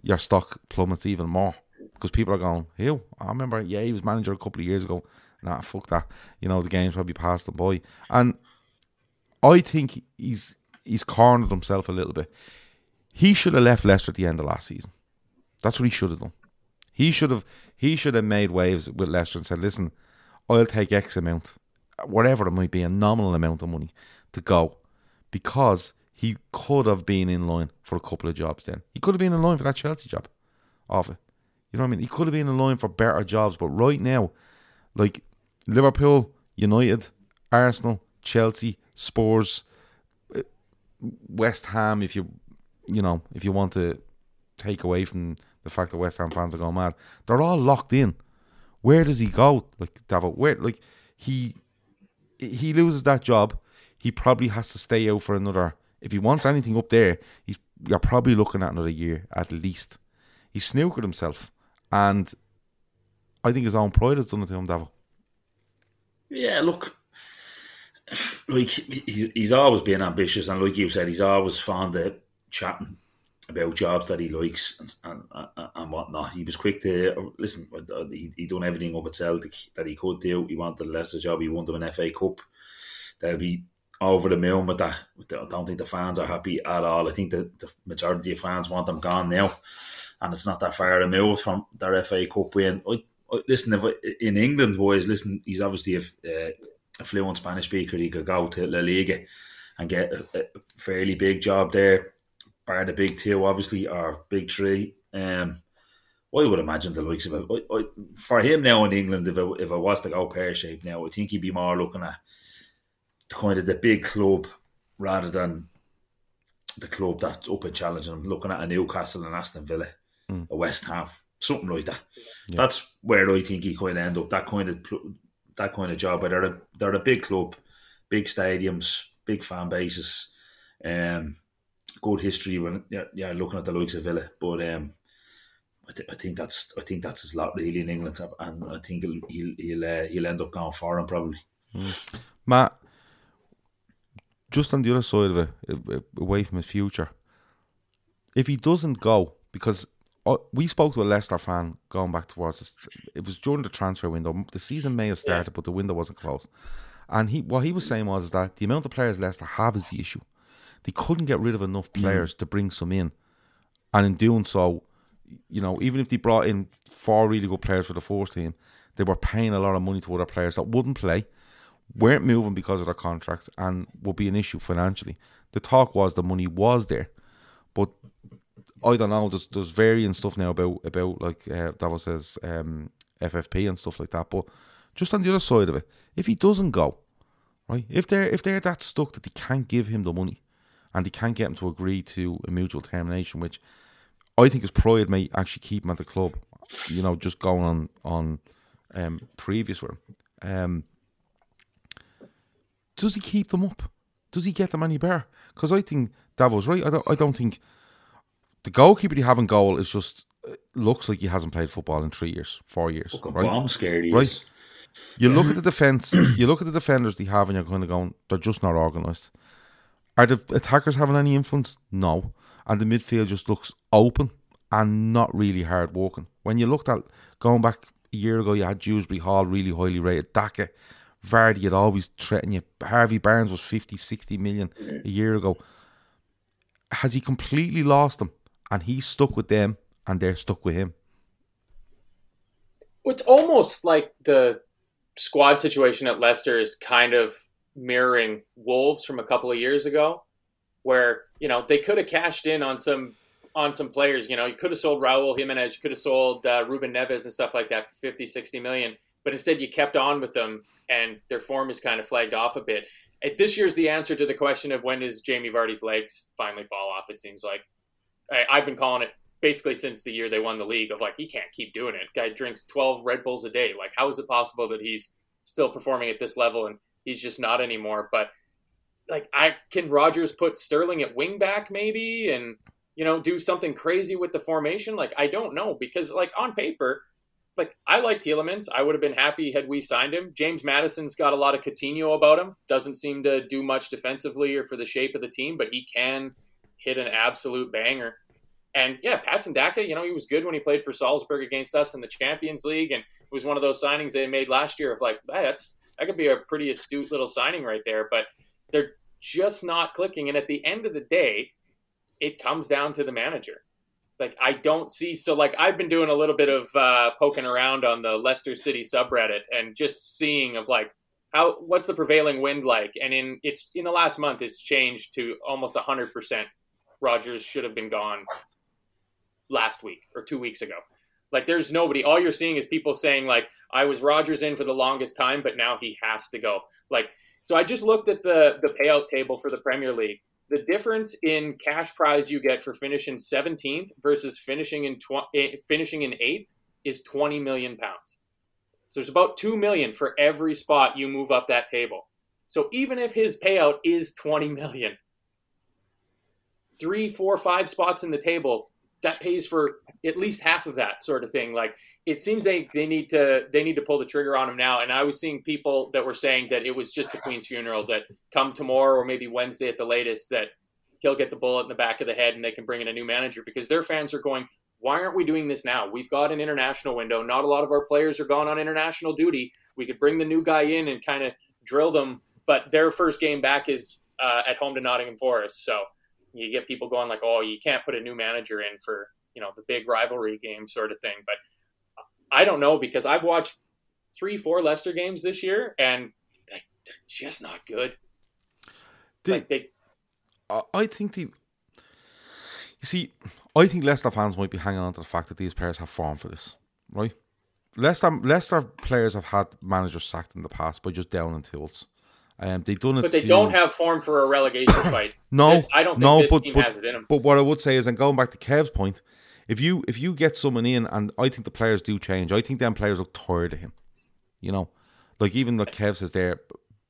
your stock plummets even more because people are going, "Who? I remember, yeah, he was manager a couple of years ago. Nah, fuck that. You know, the game's probably passed the boy, And I think he's he's cornered himself a little bit. He should have left Leicester at the end of last season. That's what he should have done. He should have he should have made waves with Leicester and said, "Listen, I'll take X amount, whatever it might be, a nominal amount of money to go," because he could have been in line for a couple of jobs. Then he could have been in line for that Chelsea job, off it. You know what I mean? He could have been in line for better jobs, but right now, like Liverpool, United, Arsenal, Chelsea, Spurs, uh, West Ham, if you you know, if you want to take away from the fact that West Ham fans are going mad, they're all locked in. Where does he go? Like David, where like he he loses that job, he probably has to stay out for another. If he wants anything up there, he's you're probably looking at another year at least. He's snookered himself, and I think his own pride has done it to him, Davil. Yeah, look, like he's, he's always been ambitious, and like you said, he's always fond of chatting about jobs that he likes and and, and, whatnot. He was quick to listen. He he done everything up at Celtic that he could do. He wanted a Leicester job. He won them an FA Cup. They'll be over the moon with that. I don't think the fans are happy at all. I think that the majority of fans want them gone now, and it's not that far a move from their FA Cup win. I, I, listen, I, in England, boys, listen, he's obviously a, a fluent Spanish speaker. He could go to La Liga and get a, a fairly big job there. Bar the big two, obviously, or big three. Um, I would imagine the likes of it. I, I, for him now in England, if it, if it was to go pear shaped now, I think he'd be more looking at kind of the big club rather than the club that's up and challenging him. Looking at a Newcastle and Aston Villa, a West Ham. something like that. Yeah. That's where I think he kind of end up. That kind of that kind of job. But they're a they're a big club, big stadiums, big fan bases, um, good history. When yeah, yeah, looking at the likes of Villa, but um, I, th- I think that's I think that's his lot really in England, and I think he'll he'll he'll, uh, he'll end up going foreign probably. Mm. Matt, just on the other side of it, away from his future, if he doesn't go, because uh, we spoke to a Leicester fan going back towards this, it was during the transfer window. The season may have started, yeah. but the window wasn't closed. And he, what he was saying was that the amount of players Leicester have is the issue. They couldn't get rid of enough mm. players mm. to bring some in, and in doing so, you know, even if they brought in four really good players for the first team, they were paying a lot of money to other players that wouldn't play, weren't moving because of their contracts, and would be an issue financially. The talk was the money was there, but I don't know. There's there's varying stuff now about about like uh, Davos says um, FFP and stuff like that. But just on the other side of it, if he doesn't go, right? If they're if they're that stuck that they can't give him the money, and they can't get him to agree to a mutual termination, which I think his pride may actually keep him at the club. You know, just going on on um, previous with Um, does he keep them up? Does he get them any better? Because I think Davos right. I don't. I don't think the goalkeeper they have in goal is just looks like he hasn't played football in three years, four years. Fucking right? bomb scared he right? You look at the defense. you look at the defenders they have, and you're kind of going, they're just not organised. Are the attackers having any influence? No. And the midfield just looks open and not really hard working. When you looked at going back a year ago, you had Dewsbury Hall really highly rated. Daka, Vardy had always threatened you. Harvey Barnes was 50, 60 million a year ago. Has he completely lost them? and he's stuck with them and they're stuck with him. It's almost like the squad situation at Leicester is kind of mirroring Wolves from a couple of years ago, where you know they could have cashed in on some on some players. You know, you could have sold Raul Jimenez, you could have sold uh, Ruben Neves and stuff like that for 50, 60 million, but instead you kept on with them, and their form is kind of flagged off a bit. This year's the answer to the question of when does Jamie Vardy's legs finally fall off. It seems like I, I've been calling it basically since the year they won the league of like he can't keep doing it. Guy drinks 12 Red Bulls a day. Like how is it possible that he's still performing at this level and he's just not anymore? But like I can Rodgers put Sterling at wing back maybe and you know do something crazy with the formation? Like I don't know because like on paper like I like Tielemans. I would have been happy had we signed him. James Maddison's got a lot of Coutinho about him. Doesn't seem to do much defensively or for the shape of the team, but he can hit an absolute banger. And yeah, Patson Daka, you know, he was good when he played for Salzburg against us in the Champions League, and it was one of those signings they made last year of like, hey, that's that could be a pretty astute little signing right there. But they're just not clicking. And at the end of the day, it comes down to the manager. Like I don't see so like I've been doing a little bit of uh, poking around on the Leicester City subreddit and just seeing of like how what's the prevailing wind like and in it's in the last month it's changed to almost 100% Rodgers should have been gone last week or two weeks ago. Like there's nobody. All you're seeing is people saying like I was Rodgers in for the longest time, but now he has to go. Like so, I just looked at the the payout table for the Premier League. The difference in cash prize you get for finishing 17th versus finishing in tw- eh, finishing in eighth is 20 million pounds. So there's about two million for every spot you move up that table. So even if his payout is 20 million, three, four, five spots in the table, that pays for at least half of that sort of thing. Like it seems they, they need to they need to pull the trigger on him now. And I was seeing people that were saying that it was just the Queen's funeral that come tomorrow or maybe Wednesday at the latest that he'll get the bullet in the back of the head and they can bring in a new manager because their fans are going, why aren't we doing this now? We've got an international window. Not a lot of our players are gone on international duty. We could bring the new guy in and kind of drill them, but their first game back is uh, at home to Nottingham Forest. So you get people going like, oh, you can't put a new manager in for you know the big rivalry game sort of thing. But I don't know because I've watched three, four Leicester games this year, and they, are just not good. Like they, I think the. You see, I think Leicester fans might be hanging on to the fact that these players have form for this, right? Leicester Leicester players have had managers sacked in the past by just down in tools. Um, they've done it, but they to... don't have form for a relegation fight. no, this, I don't. no, but, but, has it in them. But what I would say is, and going back to Kev's point, if you if you get someone in, and I think the players do change. I think them players look tired of him. You know, like even like Kev says there,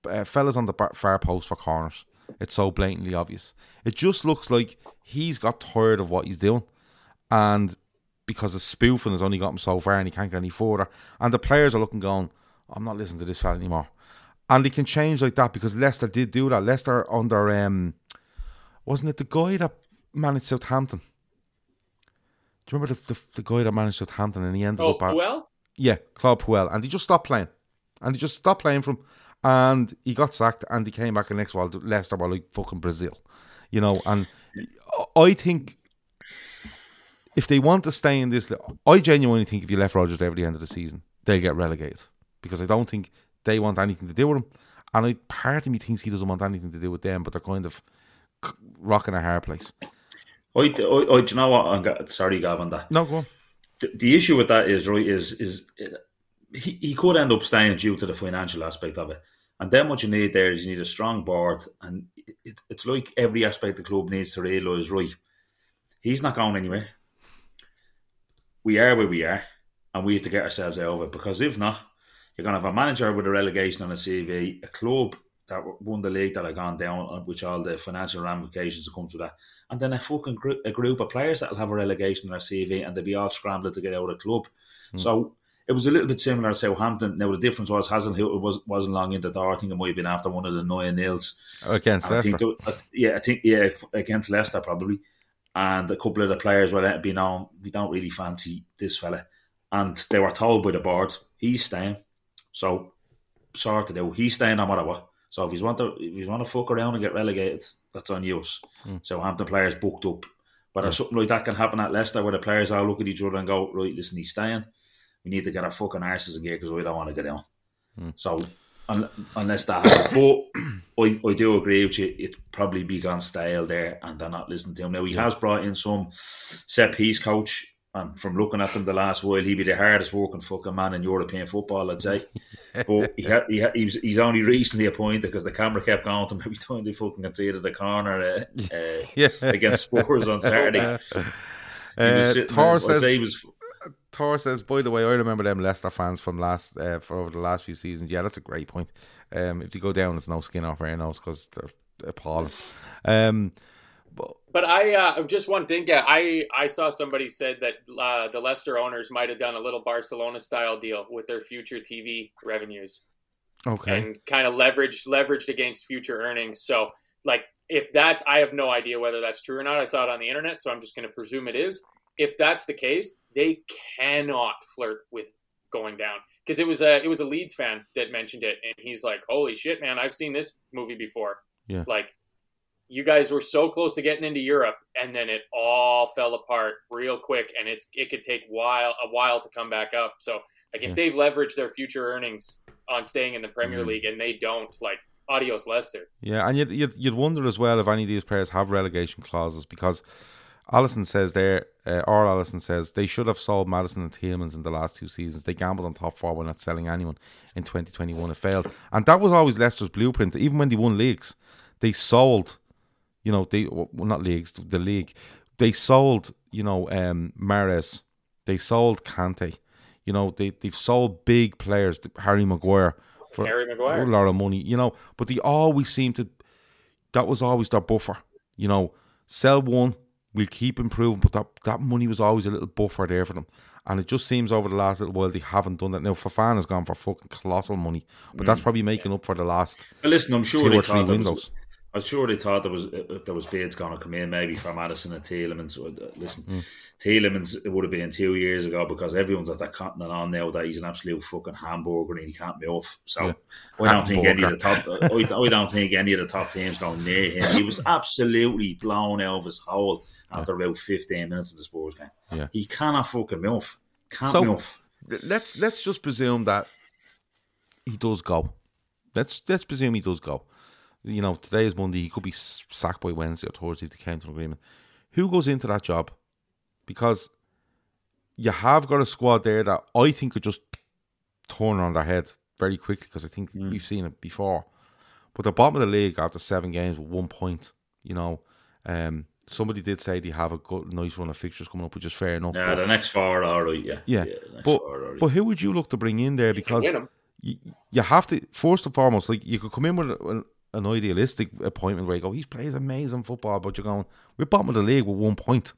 uh, fellas on the bar, far post for corners. It's so blatantly obvious. It just looks like he's got tired of what he's doing, and because the spoofing has only got him so far, and he can't get any further. And the players are looking, going, "I'm not listening to this fella anymore." And they can change like that because Leicester did do that. Leicester under um, wasn't it the guy that managed Southampton? Do you remember the, the, the guy that managed Southampton and he ended Oh, up at well, yeah, Claude Puel, and he just stopped playing, and he just stopped playing from, and he got sacked, and he came back and next while Leicester were like fucking Brazil, you know, and I think if they want to stay in this, I genuinely think if you left Rodgers there at the end of the season, they'll get relegated because I don't think they want anything to do with him, and I part of me thinks he doesn't want anything to do with them, but they're kind of rocking a hard place. I, I, I, do you know what? I'm go- sorry, Gavin. That No, go on. the, the issue with that is right is is uh, he, he could end up staying due to the financial aspect of it. And then what you need there is you need a strong board, and it, it's like every aspect the club needs to realise right. He's not going anywhere. We are where we are, and we have to get ourselves out of it because if not, you're going to have a manager with a relegation on a CV, a club that won the league that have gone down, uh, which all the financial ramifications that come to that, and then a fucking group, a group of players that'll have a relegation in their CV, and they'll be all scrambling to get out of the club. So it was a little bit similar to Southampton. Now the difference was Hasenhüttl was wasn't long in the door. I think it might have been after one of the nine nils. Against think, Leicester. I th- yeah, I think yeah against Leicester probably, and a couple of the players were letting be known we don't really fancy this fella, and they were told by the board he's staying, so sorted out. He's staying no matter what. So if he's want to if he's want to fuck around and get relegated, that's on you. Hmm. Southampton players booked up. Whether something like that can happen at Leicester, where the players all look at each other and go, right, listen, he's staying. We need to get our fucking arses in gear because we don't want to get down. Hmm. So un- unless that happens, but I, I do agree with you. It's probably be gone stale there, and they're not listening to him now. He has brought in some set piece coach. And from looking at them the last while, he'd be the hardest working fucking man in European football, I'd say. But he had, he, had, he was, he's only recently appointed because the camera kept going to him every time they fucking conceded the corner uh, uh, Yeah. against Spurs on Saturday. Uh, I'd says was Tor says, by the way, I remember them Leicester fans from last uh, for over the last few seasons. Yeah, that's a great point. Um, if they go down, it's no skin off our nose because they're appalling. Um, But I uh, just one thing. yeah, I I saw somebody said that uh, the Leicester owners might have done a little Barcelona style deal with their future TV revenues okay, and kind of leveraged leveraged against future earnings. So like if that's I have no idea whether that's true or not. I saw it on the internet, so I'm just going to presume it is. If that's the case, they cannot flirt with going down because it was a it was a Leeds fan that mentioned it, and he's like, "Holy shit, man! I've seen this movie before." Yeah. Like you guys were so close to getting into Europe, and then it all fell apart real quick, and it's it could take while a while to come back up. So like if Yeah. they've leveraged their future earnings on staying in the Premier Mm. League and they don't, like adios Leicester. yeah, and you'd, you'd you'd wonder as well if any of these players have relegation clauses because Allison says there, uh, or Allison says they should have sold Maddison and Tielemans in the last two seasons. They gambled on top four while not selling anyone in 2021. It failed, and that was always Leicester's blueprint. Even when they won leagues, they sold. You know, they well not leagues, the league. They sold. You know, um, Mahrez. They sold Kante. You know, they they've sold big players, Harry Maguire for, Harry Maguire. for a lot of money. You know, but they always seem to. That was always their buffer. You know, sell one, we'll keep improving, but that that money was always a little buffer there for them. And it just seems over the last little while they haven't done that. Now, Fofana has gone for fucking colossal money, but that's probably making up for the last Well, listen, I'm sure two they or three windows. was, windows. I'm sure they thought there was uh, there was bids going to come in maybe for Maddison and Tielemans. So, uh, Listen, Hmm. Tielemans it would have been two years ago because everyone's at that continent on now that he's an absolute fucking hamburger and he can't be off. So Yeah. I don't think any of the top I, I don't think any of the top teams going near him. He was absolutely blown out of his hole after about 15 minutes of the Spurs game. Yeah. He cannot fucking move. Can't So- move. let's let's just presume that he does go. Let's let's presume he does go. You know, today is Monday. He could be sacked by Wednesday or Thursday if they came to an agreement. Who goes into that job? Because you have got a squad there that I think could just turn on their head very quickly. Because I think we've seen it before. But the bottom of the league after seven games with one point, you know, um, somebody did say they have a good, nice run of fixtures coming up, which is fair enough. Yeah, but- the next four are all right. Yeah, yeah, next but four are all right. but who would you look to bring in there? Because you, you have to first and foremost, like you could come in with an, an idealistic appointment where you go, he plays amazing football, but you're going, we're bottom of the league with one point,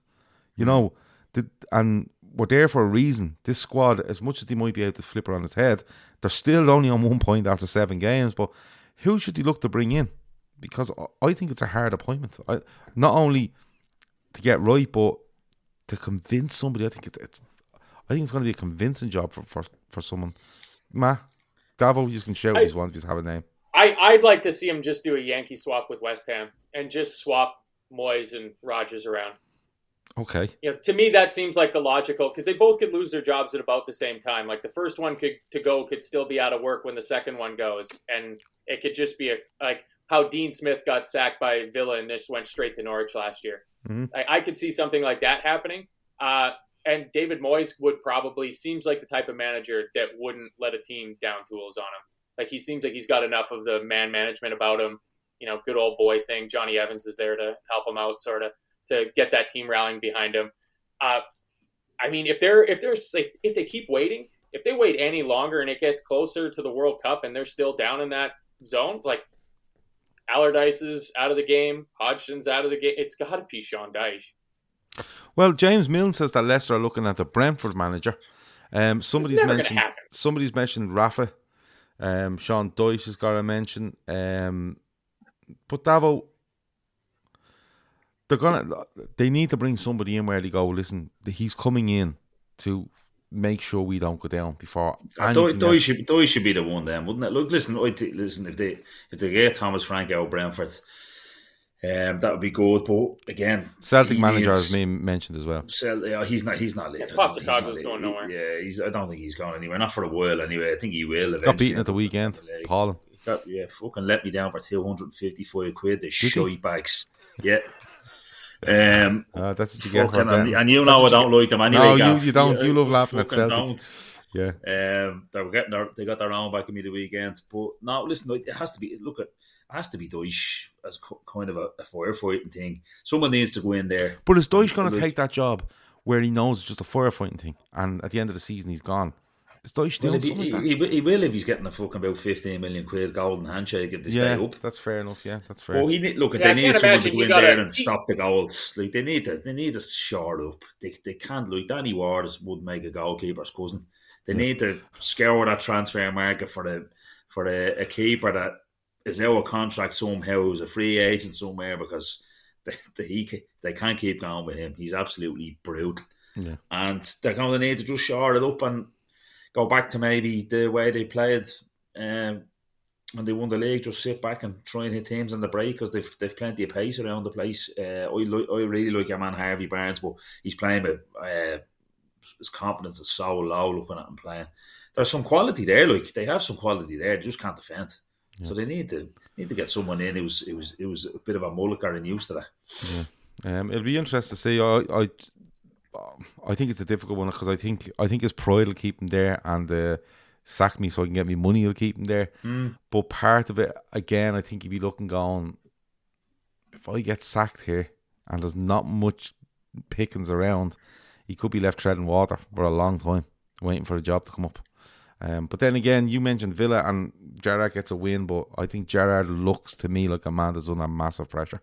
you mm. know, the, and we're there for a reason. This squad, as much as they might be able to flip it on its head, they're still only on one point after seven games. But who should he look to bring in? Because I- think it's a hard appointment. I, not only to get right, but to convince somebody. I think it, it's I think it's going to be a convincing job for for, for someone. Ma, Davo, you can shout I- these ones if you have a name. I, I'd like to see him just do a Yankee swap with West Ham and just swap Moyes and Rodgers around. Okay. You know, to me, that seems like the logical because they both could lose their jobs at about the same time. Like the first one could to go could still be out of work when the second one goes, and it could just be a like how Dean Smith got sacked by Villa and just went straight to Norwich last year. Mhm. I, I could see something like that happening. Uh, and David Moyes would probably seems like the type of manager that wouldn't let a team down tools on him. Like he seems like he's got enough of the man management about him. You know, good old boy thing. Jonny Evans is there to help him out, sort of to get that team rallying behind him. Uh, I mean, if they're if they're if, if they keep waiting, if they wait any longer and it gets closer to the World Cup and they're still down in that zone, like Allardyce is out of the game, Hodgson's out of the game, it's got to be Sean Dyche. Well, James Milne says that Leicester are looking at the Brentford manager. Um, somebody's mentioned somebody's mentioned Rafa. Um, Sean Dyche has got a mention. Um, but Davo, they're gonna they need to bring somebody in where they go. Listen, he's coming in to make sure we don't go down before. Uh, Doy, anything Doy else. should Doy should be the one then, wouldn't it? Look, listen, listen. If they if they get Thomas Frank out Brentford, um, that would be good. But again, Celtic he manager needs- has been mentioned as well. Cel- yeah, he's not. He's not. Yeah, I don't think he's Postecoglou's not- going nowhere. Yeah, he's. I don't think he's going anywhere. Not for a while anyway. I think he will. Eventually. Got beaten at the weekend. Paul. Got, yeah, fucking let me down for two hundred and fifty-five quid. The he? shite bags. Yeah. Um. Uh, that's what you get for and, and you know I don't like them anyway. No, you- you don't. You love laughing at fucking Celtic. Don't. Yeah. Um, they were getting their, they got their own back in me the weekend. But now listen, it has to be. Look, it has to be Dyche as co- kind of a, a firefighting thing. Someone needs to go in there. But is Dyche going to take that job where he knows it's just a firefighting thing, and at the end of the season he's gone? Is Dyche Well, doing if he, something he, like that? he will- he will if he's getting a fucking about fifteen million quid golden handshake if they yeah, stay up. that's fair enough. Yeah, that's fair. Well, he need, look, Yeah, they I need someone to go in gotta- there and he- stop the goals. Like they need to, they need to shore up. They, they can't. Like Danny Ward is- would make a goalkeeper's cousin. They need to scour that transfer market for the for a, a keeper that is of contract somehow, who's a free agent somewhere because they they, he, they can't keep going with him. He's absolutely brutal, Yeah. and they're going to need to just shore it up and go back to maybe the way they played. Um, when they won the league, just sit back and try and hit teams on the break because they've they've plenty of pace around the place. Uh, I li- I really like your man Harvey Barnes, but he's playing with uh, his confidence is so low. Looking at him playing, there's some quality there. Like they have some quality there, they just can't defend. So they need to need to get someone in who's it was it was a bit of a mulliker and used to that. Um, it'll be interesting to see. I, I, I think it's a difficult one because I think I think his pride will keep him there, and uh, sack me so I can get me money will keep him there. But part of it, again, I think he'd be looking going. If I get sacked here and there's not much pickings around, he could be left treading water for a long time, waiting for a job to come up. Um, but then again, you mentioned Villa and Gerrard gets a win, but I think Gerrard looks to me like a man that's under massive pressure,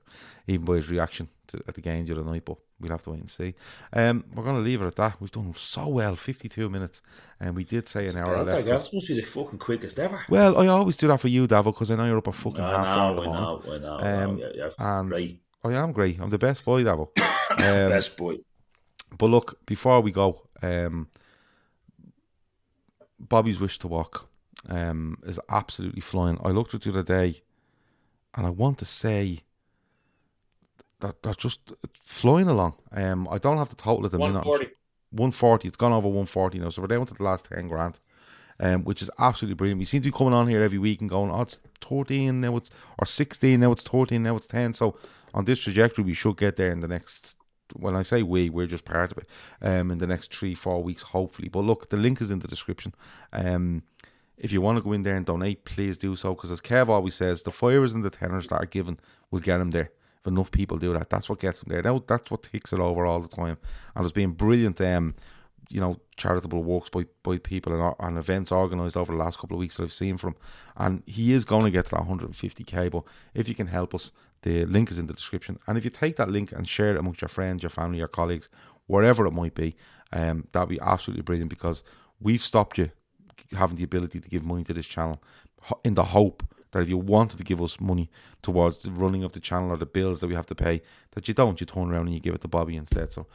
even by his reaction to, at the game the other night. But we'll have to wait and see. Um, we're going to leave it at that. We've done so well, 52 minutes, and we did say an hour or less. 'cause- That must be the fucking quickest ever. Well, I always do that for you, Davo, because I know you're up a fucking I half hour. I know, I know. I Um, know. Yeah, yeah, and right. I am great. I'm the best boy, Davo. um, Best boy. But look, before we go, um, Bobby's wish to walk um, is absolutely flying. I looked at it the other day, and I want to say that they're just flying along. Um, I don't have the total at the minute. 140. 140. It's gone over 140 now, so we're down to the last 10 grand, um, which is absolutely brilliant. We seem to be coming on here every week and going, oh, it's 13 now, it's or 16 now, it's 13 now, it's 10. So on this trajectory, we should get there in the next. When I say we, we're just part of it. Um, in the next three, four weeks, hopefully. But look, the link is in the description. Um, if you want to go in there and donate, please do so. Because as Kev always says, the fires and the tenors that are given will get him there. If enough people do that, that's what gets them there. Now that's what takes it over all the time. And there's been brilliant, um, you know, charitable works by, by people and, and events organised over the last couple of weeks that I've seen from. And he is going to get to that 150k. But if you can help us, the link is in the description. And if you take that link and share it amongst your friends, your family, your colleagues, wherever it might be, um, that'd be absolutely brilliant because we've stopped you having the ability to give money to this channel in the hope that if you wanted to give us money towards the running of the channel or the bills that we have to pay, that you don't, you turn around and you give it to Bobby instead. So,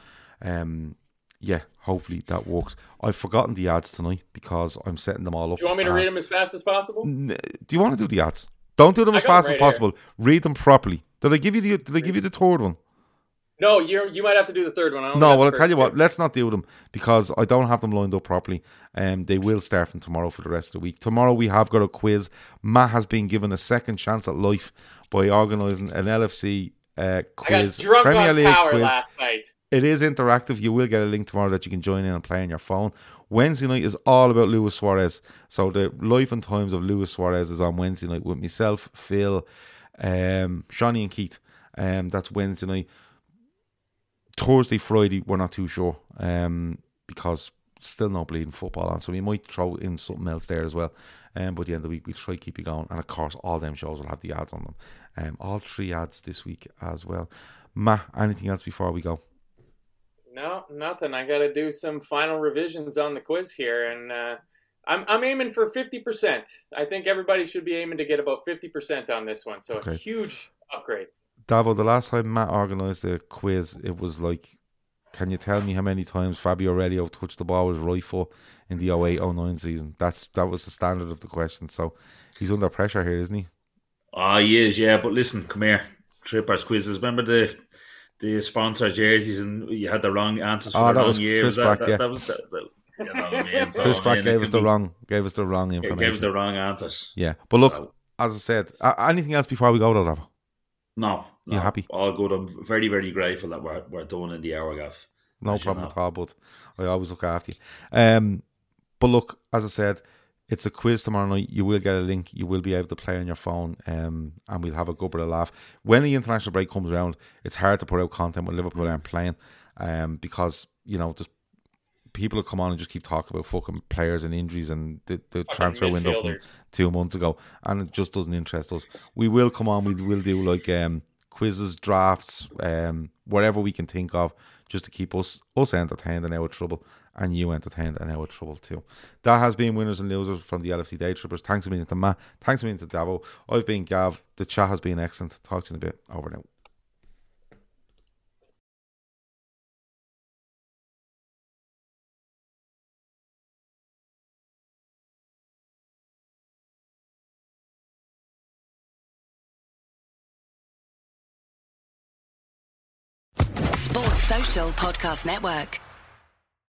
um, yeah, hopefully that works. I've forgotten the ads tonight because I'm setting them all up. Do you want me to read them as fast as possible? Do you want to do the ads? Don't do them as fast right as possible. Here. Read them properly. Did I give you the? Did I give you the third one? No, you you might have to do the third one. no, well, I'll tell you two. what. Let's not do them because I don't have them lined up properly. Um, they will start from tomorrow for the rest of the week. Tomorrow we have got a quiz. Matt has been given a second chance at life by organising an LFC uh, quiz. I got drunk Premier League quiz. It is interactive. You will get a link tomorrow that you can join in and play on your phone. Wednesday night is all about Luis Suarez. So the life and times of Luis Suarez is on Wednesday night with myself, Phil, um, Shawnee, and Keith. Um, that's Wednesday night. Thursday, Friday, we're not too sure um, because still no bleeding football on. So we might throw in something else there as well. Um, but at the end of the week, we'll try to keep you going. And of course, all them shows will have the ads on them. Um, all three ads this week as well. Ma, anything else before we go? No, nothing. I got to do some final revisions on the quiz here, and uh, I'm I'm aiming for fifty percent. I think everybody should be aiming to get about fifty percent on this one. So okay. a huge upgrade. Davo, the last time Matt organised the quiz, it was like, can you tell me how many times Fabio Aurelio touched the ball with his right foot in the 08-09 season? That's that was the standard of the question. So he's under pressure here, isn't he? Ah, oh, he is, yeah. But listen, come here, Trippers quizzes. Remember the the sponsor jerseys, and you had the wrong answers for oh, the wrong year. Chris that, that, yeah. that, was the, the you know I mean? So, Chris I mean, gave us the be, wrong gave us the wrong information. Gave us the wrong answers. Yeah, but look, so. as I said, anything else before we go, Davo? No, no, you happy? All good. I'm very, very grateful that we're we're done in the hour, Gav. No problem at all. But I always look after you. Um, but look, as I said, it's a quiz tomorrow night. You will get a link. You will be able to play on your phone, um, and we'll have a good bit of laugh. When the international break comes around, it's hard to put out content when Liverpool aren't playing, um, because you know just people will come on and just keep talking about fucking players and injuries and the, the transfer window from two months ago, and it just doesn't interest us. We will come on. We will do like um, quizzes, drafts, um, whatever we can think of, just to keep us us entertained and out of trouble, and you entertained and out of trouble too. That has been winners and losers from the LFC Daytrippers. Thanks a million to Matt. Thanks a million to Davo. I've been Gav. The chat has been excellent. Talk to you in a bit. Over now. Social Podcast Network.